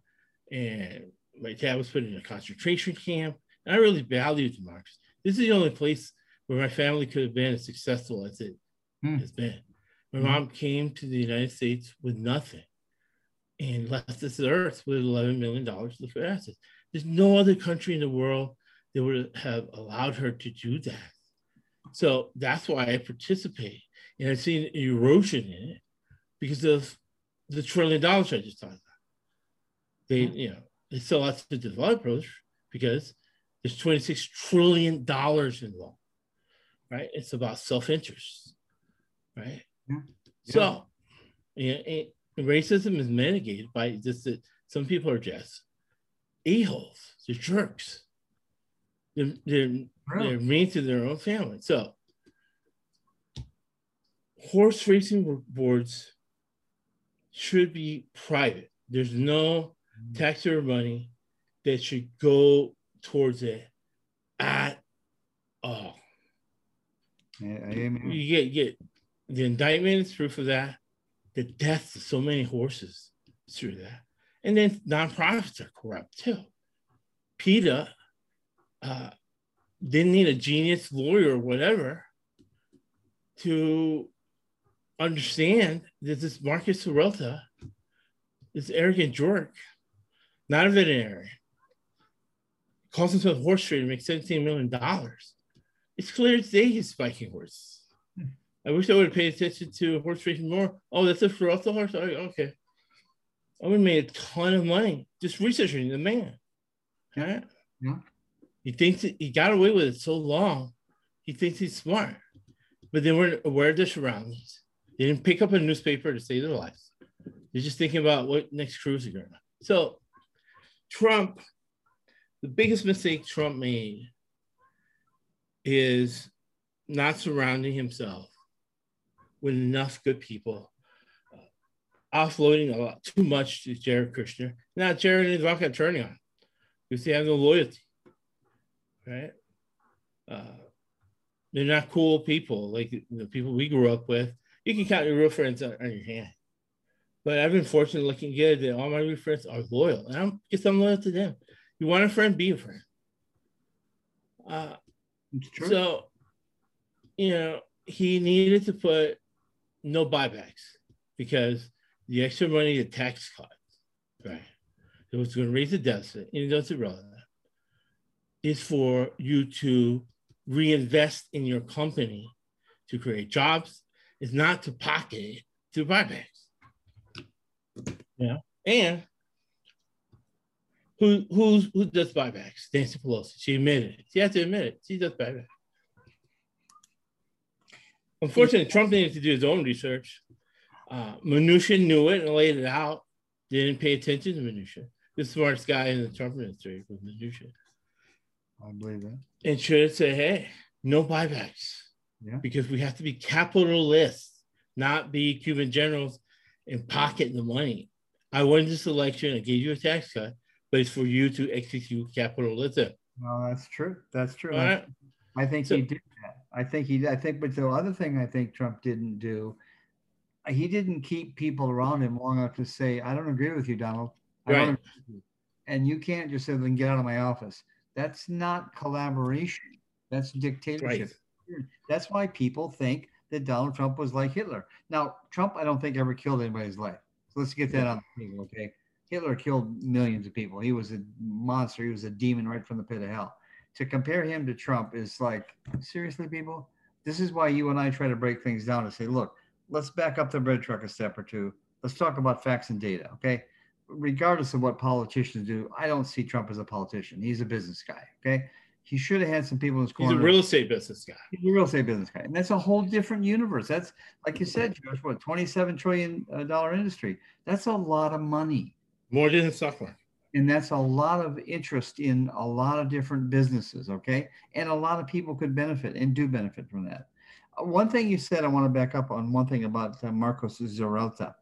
and my dad was put in a concentration camp. And I really valued democracy. This is the only place where my family could have been as successful as it hmm. has been. My hmm. mom came to the United States with nothing and left this earth with $11 million liquid assets. There's no other country in the world that would have allowed her to do that. So that's why I participate. And I've seen erosion in it because of the trillion dollars I just talked about. They, you know, they still have to developers because there's 26 trillion dollars involved, right? It's about self-interest, right? Yeah. So, yeah, racism is mitigated by just that some people are just a-holes, they're jerks. They're, they're, really? they're mean to their own family. So horse racing boards should be private. There's no taxpayer money that should go towards it at all. Yeah, you get get the indictment is proof of that. The deaths of so many horses through that, and then nonprofits are corrupt too. PETA uh, didn't need a genius lawyer or whatever to understand that this Marcus Serrota, this arrogant jerk, not a veterinarian, calls himself a horse trader, and makes $17 million. It's clear as day he's spiking horses. I wish I would have paid attention to horse racing more. Oh, that's a Serrota horse? Oh, okay. I would have made a ton of money just researching the man. Right? Yeah. He thinks he got away with it so long. He thinks he's smart, but they weren't aware of their surroundings. They didn't pick up a newspaper to save their lives. They're just thinking about what next cruise they're going to. So, Trump, the biggest mistake Trump made is not surrounding himself with enough good people, uh, offloading a lot too much to Jared Kushner. Now, Jared is not turning on because they have no loyalty, right? Uh, they're not cool people like the people we grew up with you can count your real friends on, on your hand. But I've been fortunate looking good that all my real friends are loyal. And I'm guess I'm loyal to them. You want a friend, be a friend. Uh, so, you know, he needed to put no buybacks because the extra money, the tax cuts, right? It was going to raise the deficit, and it does irrelevant, is for you to reinvest in your company to create jobs. It's not to pocket to buybacks. Yeah. And who who's who does buybacks? Nancy Pelosi. She admitted it. She has to admit it. She does buybacks. Unfortunately, Trump needed to do his own research. Uh, Mnuchin knew it and laid it out. Didn't pay attention to Mnuchin. The smartest guy in the Trump administration was Mnuchin. I believe that. And should have said, hey, no buybacks. Yeah. Because we have to be capitalists, not be Cuban generals and pocket the money. I won this election, I gave you a tax cut, but it's for you to execute capitalism. No, that's true. That's true. Right. I think So- he did that. I think he. I think, but the other thing I think Trump didn't do, he didn't keep people around him long enough to say, "I don't agree with you, Donald." I don't Right. agree with you." And you can't just say, "Then get out of my office." That's not collaboration. That's dictatorship. Hmm, that's why people think that Donald Trump was like Hitler. Now, Trump, I don't think ever killed anybody's life. So let's get that on the table, okay? Hitler killed millions of people. He was a monster. He was a demon right from the pit of hell. To compare him to Trump is like, seriously, people? This is why you and I try to break things down and say, look, let's back up the bread truck a step or two. Let's talk about facts and data, okay? Regardless of what politicians do, I don't see Trump as a politician. He's a business guy, okay? He should have had some people in his corner. He's a real estate business guy. He's a real estate business guy, and that's a whole different universe. That's like you said, Josh. What twenty-seven trillion dollar industry? That's a lot of money, More than market. and that's a lot of interest in a lot of different businesses. Okay, and a lot of people could benefit and do benefit from that. Uh, One thing you said, I want to back up on one thing about uh, Marcos Zarelta.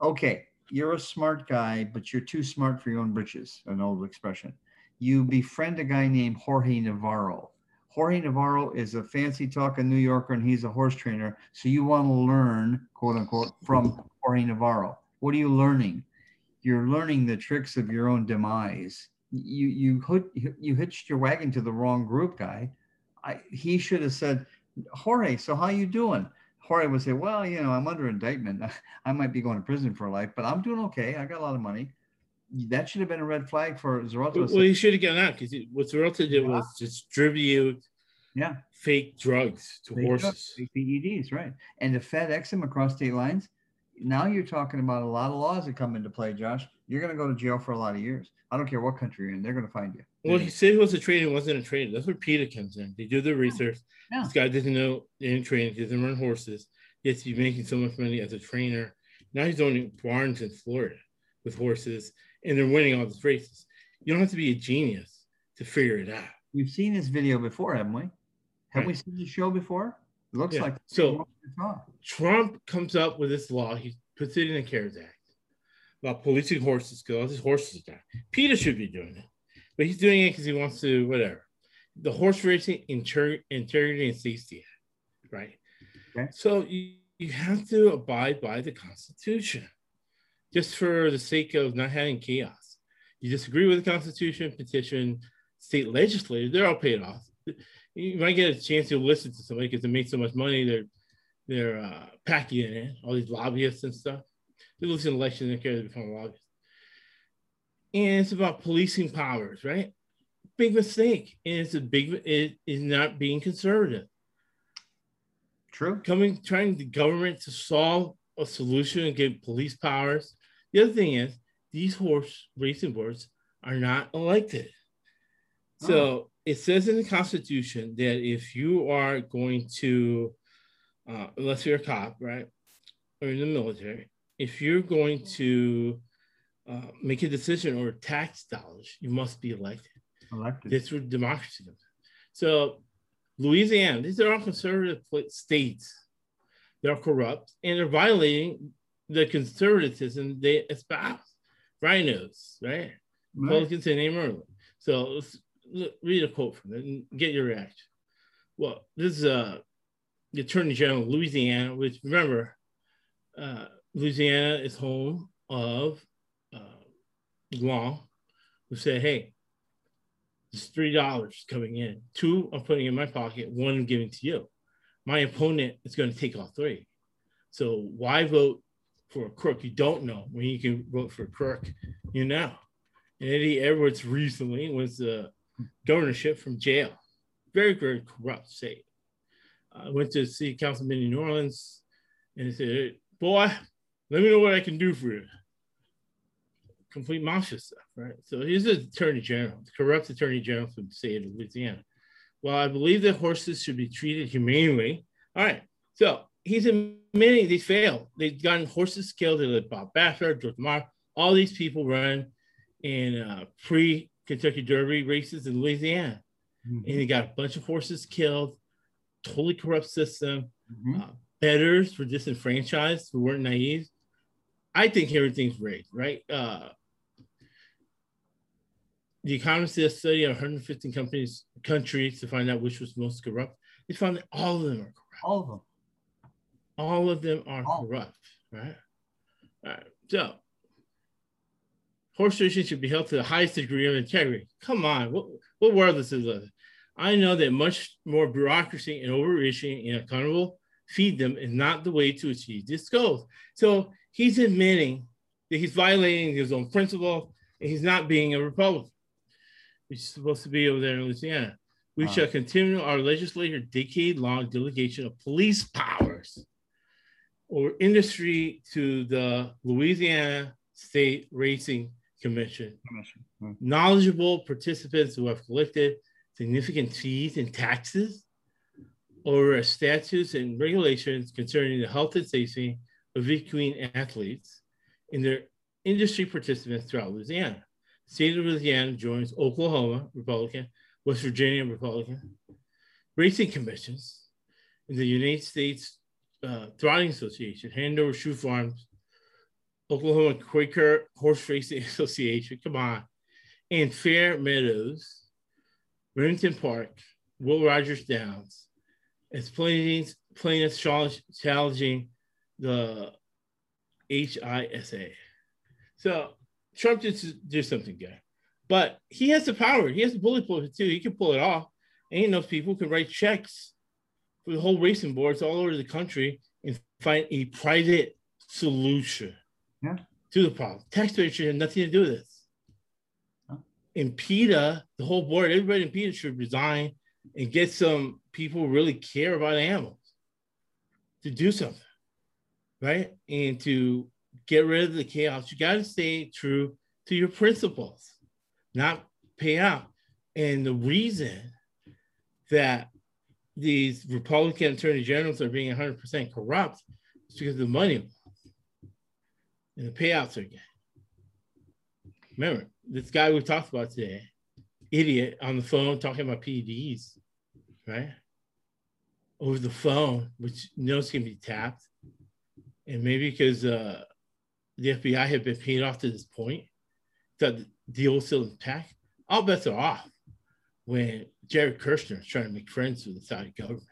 Okay, you're a smart guy, but you're too smart for your own britches. An old expression. You befriend a guy named Jorge Navarro. Jorge Navarro is a fancy talking New Yorker and he's a horse trainer. So you want to learn, quote unquote, from Jorge Navarro. What are you learning? You're learning the tricks of your own demise. You you you hitched your wagon to the wrong group, guy. I, he should have said, Jorge, so how you doing? Jorge would say, well, you know, I'm under indictment. I might be going to prison for life, but I'm doing okay. I got a lot of money. That should have been a red flag for Zarota. to Well, he should have gotten out because what Zorota did was distribute yeah, fake drugs to do. horses. Fake PEDs, right? And to FedEx them across state lines, now you're talking about a lot of laws that come into play, Josh. You're going to go to jail for a lot of years. I don't care what country you're in; they're going to find you. Well, he said he was a trader, wasn't a trader. That's where PETA comes in. They do the research. Yeah. This guy doesn't know any training, doesn't run horses. Yet he's making so much money as a trainer. Now he's owning barns in Florida with horses, and they're winning all these races. You don't have to be a genius to figure it out. We've seen this video before, haven't we? Have we Right. seen the show before? It looks Yeah. like So- Trump comes up with this law. He puts it in the CARES Act about policing horses because all these horses die. PETA should be doing it, but he's doing it because he wants to, whatever. The Horse Racing Inter- Integrity and Safety Act, right? Okay. So you, you have to abide by the Constitution just for the sake of not having chaos. You disagree with the Constitution, petition state legislators, they're all paid off. You might get a chance to listen to somebody because they make so much money, they're they're uh, packing it in, all these lobbyists and stuff. They lose an election, they care to become lobbyists. And it's about policing powers, right? Big mistake. And it's a big, it is not being conservative. True. Coming, trying the government to solve a solution and give police powers. The other thing is, these horse racing boards are not elected. So it says in the Constitution that if you are going to, uh, unless you're a cop, right, or in the military, if you're going to uh, make a decision or tax dollars, you must be elected. Elected. That's where democracy. So Louisiana, these are all conservative states. They're corrupt and they're violating the conservatism they espouse. RINOs, right? Right. Republicans and name early. So let's read a quote from it and get your reaction. Well, this is uh, the Attorney General of Louisiana, which remember, uh, Louisiana is home of uh, law who said, hey, it's three dollars coming in. Two I'm putting in my pocket, one I'm giving to you. My opponent is going to take all three. So why vote for a crook you don't know when you can vote for a crook you know? And Eddie Edwards recently was the governorship from jail. Very, very corrupt state. I went to see councilman in New Orleans and said, Boy, let me know what I can do for you. Complete mafia stuff, right? So he's the attorney general, the corrupt attorney general from the state of Louisiana. Well, I believe that horses should be treated humanely. All right. So he's admitting they failed. They've gotten horses killed. They let Bob Baffert, George Mar, all these people run in uh, pre Kentucky Derby races in Louisiana. Mm-hmm. And they got a bunch of horses killed, totally corrupt system. Mm-hmm. Uh, betters were disenfranchised who weren't naive. I think everything's rigged, right? Uh, the economists did a study of 115 companies, countries to find out which was most corrupt. They found that all of them are corrupt. All of them. All of them are all. corrupt, right? All right. So horse racing should be held to the highest degree of integrity. Come on, what, what world is this? I know that much more bureaucracy and overreaching and accountable feed them is not the way to achieve this goal. So he's admitting that he's violating his own principle and he's not being a Republican, which is supposed to be over there in Louisiana. We wow. shall continue our legislature decade long delegation of police powers or industry to the Louisiana State Racing Commission. Commission. Hmm. Knowledgeable participants who have collected significant fees and taxes over statutes and regulations concerning the health and safety of equine athletes and their industry participants throughout Louisiana. The state of Louisiana joins Oklahoma, Republican, West Virginia, Republican, racing commissions in the United States uh, Trotting Association, Hanover Shoe Farms, Oklahoma Quarter Horse Racing Association, come on, and Fair Meadows, Remington Park, Will Rogers Downs, as plaintiffs, plaintiffs challenging the HISA. So Trump just do something good, but he has the power. He has the bully pulpit too. He can pull it off. Ain't enough people can write checks for the whole racing boards all over the country and find a private solution yeah. to the problem. Taxpayers should have nothing to do with this. Huh? And PETA, the whole board, everybody in PETA should resign and get some people who really care about animals to do something, right? And to get rid of the chaos. You got to stay true to your principles, not pay out. And the reason that these Republican attorney generals are being 100% corrupt is because of the money and the payouts are getting. Remember, this guy we talked about today, idiot on the phone talking about PEDs, right? Over the phone, which knows can be tapped. And maybe because uh, the FBI had been paid off to this point, that the deal was still intact, all bets are off when Jared Kushner is trying to make friends with the Saudi government.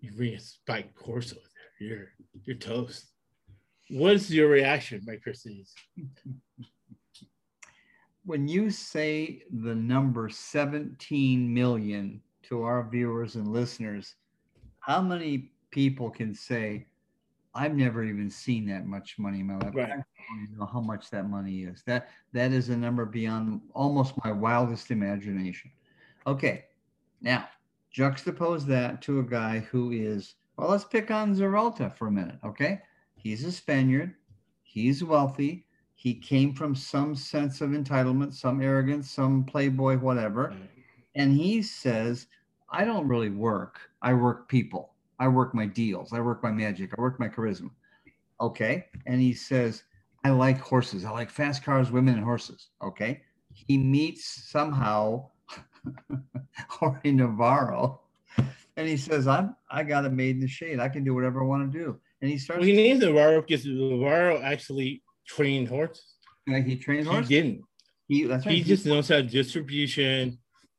You bring a spiked horse over there, you're, you're toast. What's your reaction, Mike Christie's? When you say the number 17 million to our viewers and listeners, how many people can say, I've never even seen that much money in my life. Right. I don't know how much that money is. That that is a number beyond almost my wildest imagination. Okay, now juxtapose that to a guy who is well. Let's pick on Zeralta for a minute. Okay, He's a Spaniard. He's wealthy. He came from some sense of entitlement, some arrogance, some playboy, whatever. And he says, I don't really work. I work people. I work my deals. I work my magic. I work my charisma. Okay. And he says, I like horses. I like fast cars, women, and horses. Okay. He meets somehow Jorge Navarro and he says, I'm I got it made in the shade. I can do whatever I want to do and he started. Well, he named Navarro because Navarro actually trained horses. Yeah, he trained horses. He didn't. He that's right. He, he just knows how to distribution.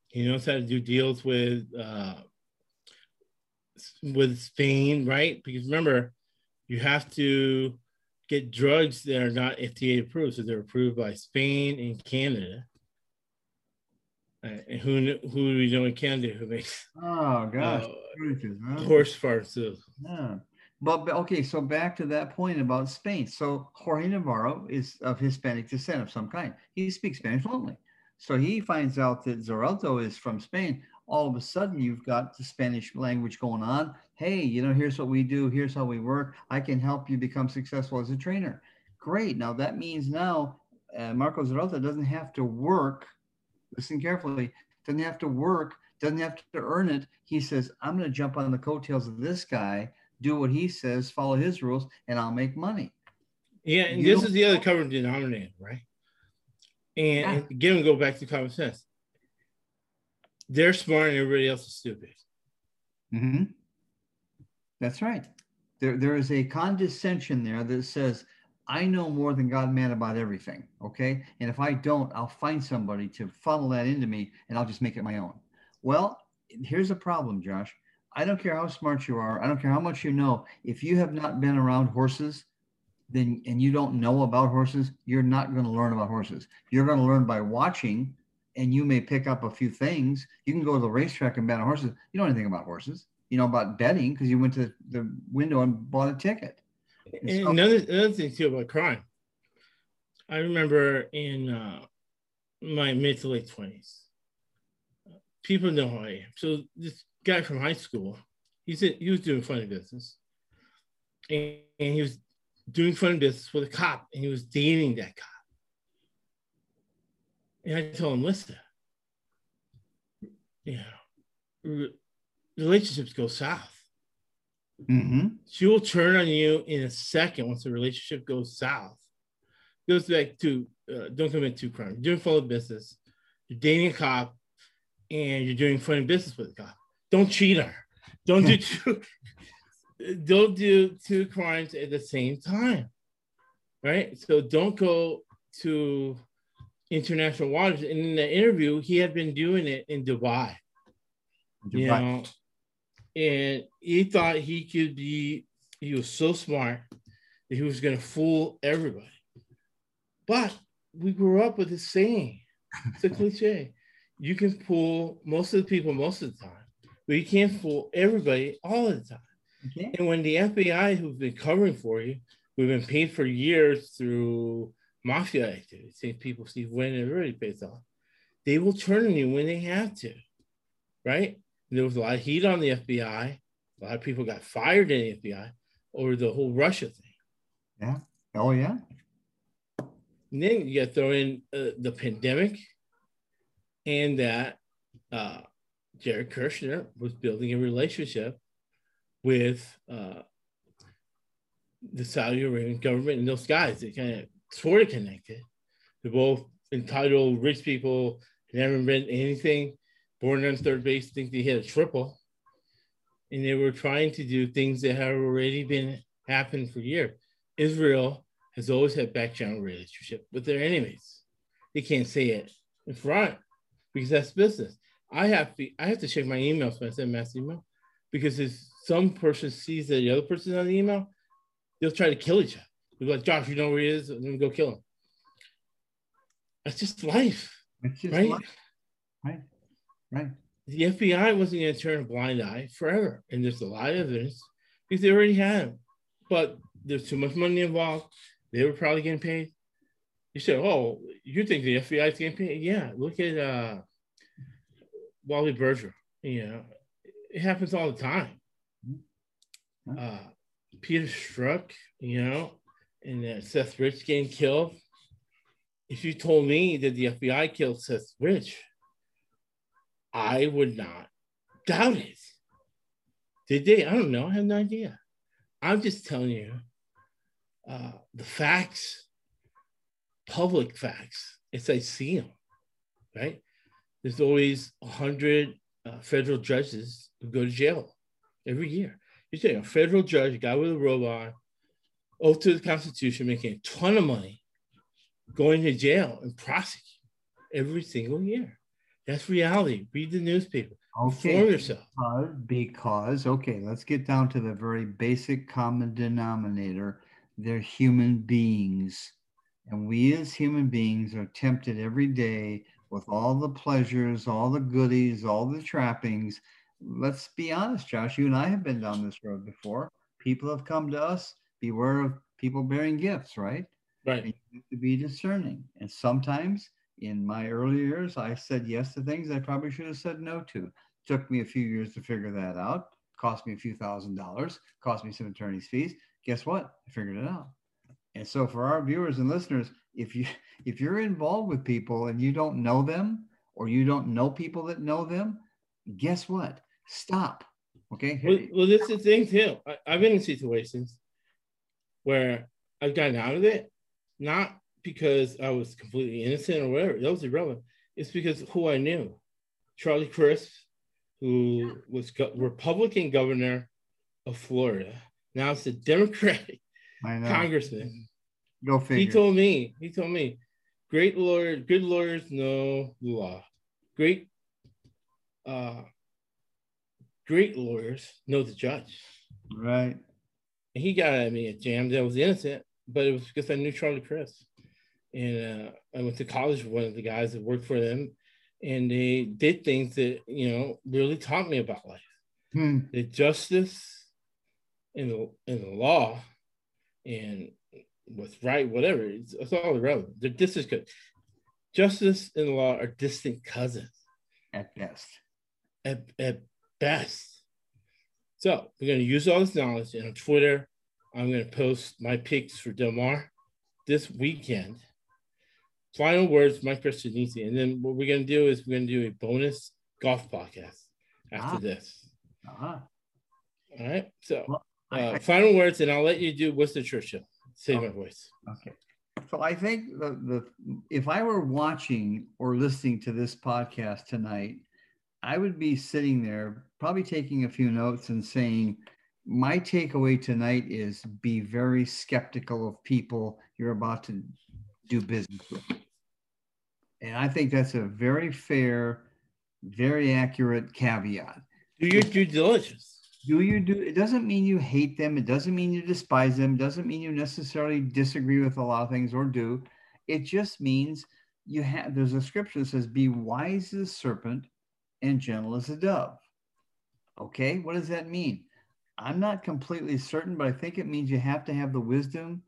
He knows how to do deals with uh, with Spain, right? Because remember, you have to get drugs that are not FDA approved. So they're approved by Spain and Canada. Uh, and who who do we know in Canada who makes Oh gosh, uh, huh? horse pharmaceuticals? Yeah. But, okay, so back to that point about Spain. So Jorge Navarro is of Hispanic descent of some kind. He speaks Spanish fluently. So he finds out that Xarelto is from Spain. All of a sudden, you've got the Spanish language going on. Hey, you know, here's what we do. Here's how we work. I can help you become successful as a trainer. Great. Now that means now uh, Marco Xarelto doesn't have to work. Listen carefully. Doesn't have to work. Doesn't have to earn it. He says, "I'm going to jump on the coattails of this guy." do what he says, follow his rules, and I'll make money. Yeah, and You this is the other common denominator, right? And, Yeah. and again, go back to common sense. They're smart and everybody else is stupid. hmm That's right. There, there is a condescension there that says, I know more than God man about everything. Okay. And if I don't, I'll find somebody to funnel that into me and I'll just make it my own. Well, here's a problem, Josh. I don't care how smart you are. I don't care how much you know. If you have not been around horses, then and you don't know about horses, you're not going to learn about horses. You're going to learn by watching, and you may pick up a few things. You can go to the racetrack and bet on horses. You know anything about horses. You know about betting because you went to the window and bought a ticket. And another, another thing too about crime. I remember in uh, my mid to late twenties, people know who I am. So this guy from high school, he said he was doing funny business, and, and he was doing funny business with a cop, and he was dating that cop. And I told him, listen, you know, re- relationships go south Mm-hmm. she will turn on you in a second once the relationship goes south. Goes back to uh, don't commit two crimes. You're doing full of business. You're dating a cop, and you're doing funny business with a cop. Don't cheat her. Don't do two. don't do two crimes at the same time, right? So don't go to international waters. And in the interview, he had been doing it in Dubai you know, and he thought he could be, he was so smart that he was going to fool everybody. But we grew up with this saying, it's a cliche. You can fool most of the people most of the time, but you can't fool everybody all the time. Okay. And when the FBI, who've been covering for you, we've been paid for years through mafia activity, St. People Steve Wynn and everybody pays off, they will turn on you when they have to, right? There was a lot of heat on the FBI. A lot of people got fired in the FBI over the whole Russia thing. Yeah. Oh yeah. And then you got to throw in uh, the pandemic and that uh, Jared Kushner was building a relationship with uh, the Saudi Arabian government and those guys. They kind of sort of connected. They're both entitled rich people, never been anything, born on third base, think they hit a triple. And they were trying to do things that have already been happening for years. Israel has always had back channel relationship with their enemies. They can't say it in front because that's business. I have to I have to check my emails when I send mass email because if some person sees that the other person's on the email, they'll try to kill each other. They'll be like, Josh, you know where he is? Let me go kill him. That's just life, It's just right? life. right. Right. The FBI wasn't going to turn a blind eye forever. And there's a lot of evidence because they already had him. But there's too much money involved. They were probably getting paid. You said, oh, you think the FBI is getting paid? Yeah, look at uh, Wally Berger. You know, it happens all the time. Uh, Peter Strzok, you know, and uh, Seth Rich getting killed. If you told me that the FBI killed Seth Rich, I would not doubt it. Did they? I don't know. I have no idea. I'm just telling you uh, the facts, public facts, as I see them, right? There's always a hundred uh, federal judges who go to jail every year. You're saying a federal judge, a guy with a robot, oath to the Constitution, making a ton of money, going to jail and prosecute every single year. That's reality. Read the newspaper. Okay. Inform yourself. Because, because, okay, let's get down to the very basic common denominator. they're human beings. And we as human beings are tempted every day with all the pleasures, all the goodies, all the trappings. Let's be honest, Josh, you and I have been down this road before. People have come to us, beware of people bearing gifts, right? Right. And you have to be discerning. And sometimes in my early years, I said yes to things I probably should have said no to. Took me a few years to figure that out. Cost me a few thousand dollars. Cost me some attorney's fees. Guess what? I figured it out. And so for our viewers and listeners, if you if you're involved with people and you don't know them or you don't know people that know them, guess what? Stop. Okay. Well, well this is the thing too. I, I've been in situations where I've gotten out of it, not because I was completely innocent or whatever. That was irrelevant. It's because who I knew, Charlie Crist, who was go- Republican governor of Florida. Now it's a Democratic congressman. Go figure. He told me, he told me, great lawyers, good lawyers know the law. Great, uh, great lawyers know the judge. Right. And he got at me at jams. I was innocent, but it was because I knew Charlie Crist. And uh, I went to college with one of the guys that worked for them, and they did things that you know really taught me about life. Hmm. The justice in the in the law and what's right, whatever, it's, it's all irrelevant. They're this is good. Justice and the law are distant cousins At best. at, at best. So we're going to use all this knowledge and on Twitter. I'm going to post my picks for Del Mar this weekend. Final words, Mike Christianese. And then what we're going to do is we're going to do a bonus golf podcast after Ah. this. Uh-huh. All right. So Well, I- uh, I- final words, and I'll let you do Winston Churchill. Save my voice. Okay. So I think the, the if I were watching or listening to this podcast tonight, I would be sitting there probably taking a few notes and saying, my takeaway tonight is be very skeptical of people you're about to do business with. And I think that's a very fair, very accurate caveat. Do your due diligence. do you do it doesn't mean you hate them it doesn't mean you despise them it doesn't mean you necessarily disagree with a lot of things or do it just means you have there's a scripture that says be wise as a serpent and gentle as a dove okay what does that mean i'm not completely certain but i think it means you have to have the wisdom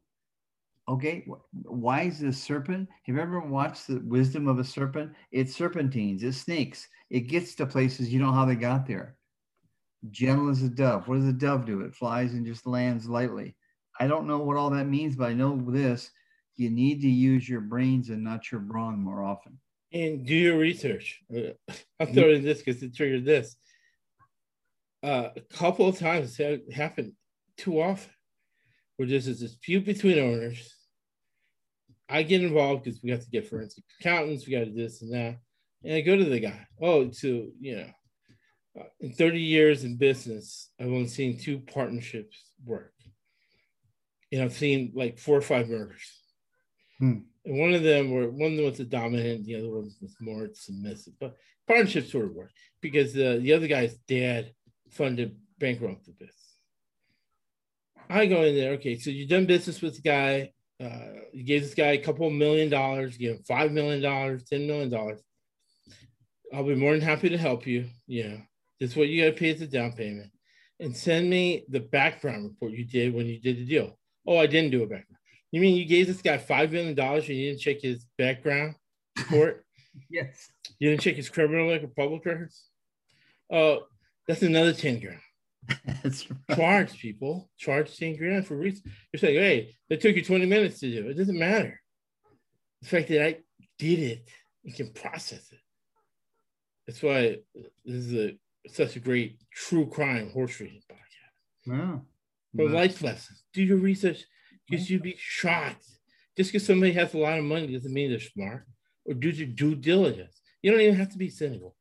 okay wh- wise as a serpent have you ever watched the wisdom of a serpent it serpentines it snakes it gets to places you know how they got there gentle as a dove. What does a dove do? It flies and just lands lightly. I don't know what all that means, but I know this. You need to use your brains and not your brawn more often. and do your research. I'm throwing this because it triggered this. Uh, a couple of times ha- happened too often where there's a dispute between owners. I get involved because we have to get forensic accountants, we got to do this and that. And I go to the guy, oh, so, you know, uh, in 30 years in business, I've only seen two partnerships work. And I've seen like four or five murders. Hmm. And one of them were one of them was the dominant, the other one was more submissive. But partnerships sort of work because the, the other guy's dad funded bankrupt the business. I go in there, okay, so you've done business with the guy. Uh, you gave this guy a couple of million dollars, you gave him five million dollars, ten million dollars. I'll be more than happy to help you. You know, this is what you got to pay as a down payment, and send me the background report you did when you did the deal. Oh, I didn't do a background. You mean you gave this guy five million dollars and you didn't check his background report? Yes. you didn't check his criminal record, public records? Oh, that's another ten grand. That's right. Charge people, charge ten grand for reason. You're saying, hey, it took you twenty minutes to do. It It doesn't matter. The fact that I did it, you can process it. That's why this is a such a great true crime horse racing podcast. Yeah. For But- life lessons, do your research because you'd be shocked. Just because somebody has a lot of money doesn't mean they're smart or do your due diligence. You don't even have to be cynical.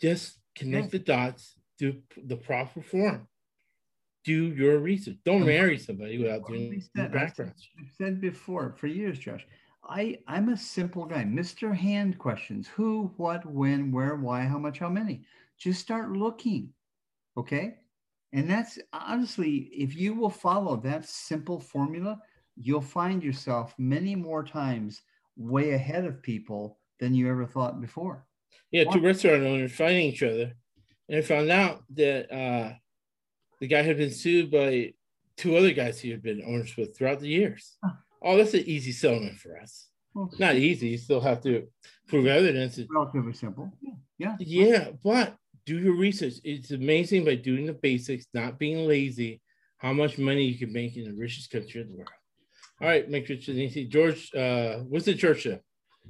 Just connect Yeah. the dots, do the proper form. Do your research. Don't marry somebody without doing said- background. I've said before for years, Josh. I I'm a simple guy. Mr. Hand questions: who, what, when, where, why, how much, how many. Just start looking, okay? And that's honestly, if you will follow that simple formula, you'll find yourself many more times way ahead of people than you ever thought before. Yeah, two restaurant owners fighting each other, and I found out that uh, the guy had been sued by two other guys he had been owners with throughout the years. Huh. Oh, that's an easy settlement for us. Well, Not easy. You still have to prove evidence. relatively simple. Yeah. Yeah, yeah but do your research. It's amazing by doing the basics, not being lazy, how much money you can make in the richest country in the world. All right, make sure to George, uh, Winston Churchill.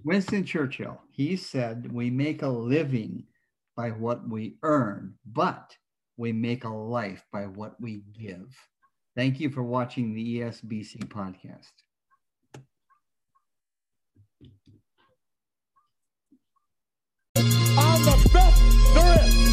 Winston Churchill, he said, We make a living by what we earn, but we make a life by what we give. Thank you for watching the ESBC podcast. I'm the best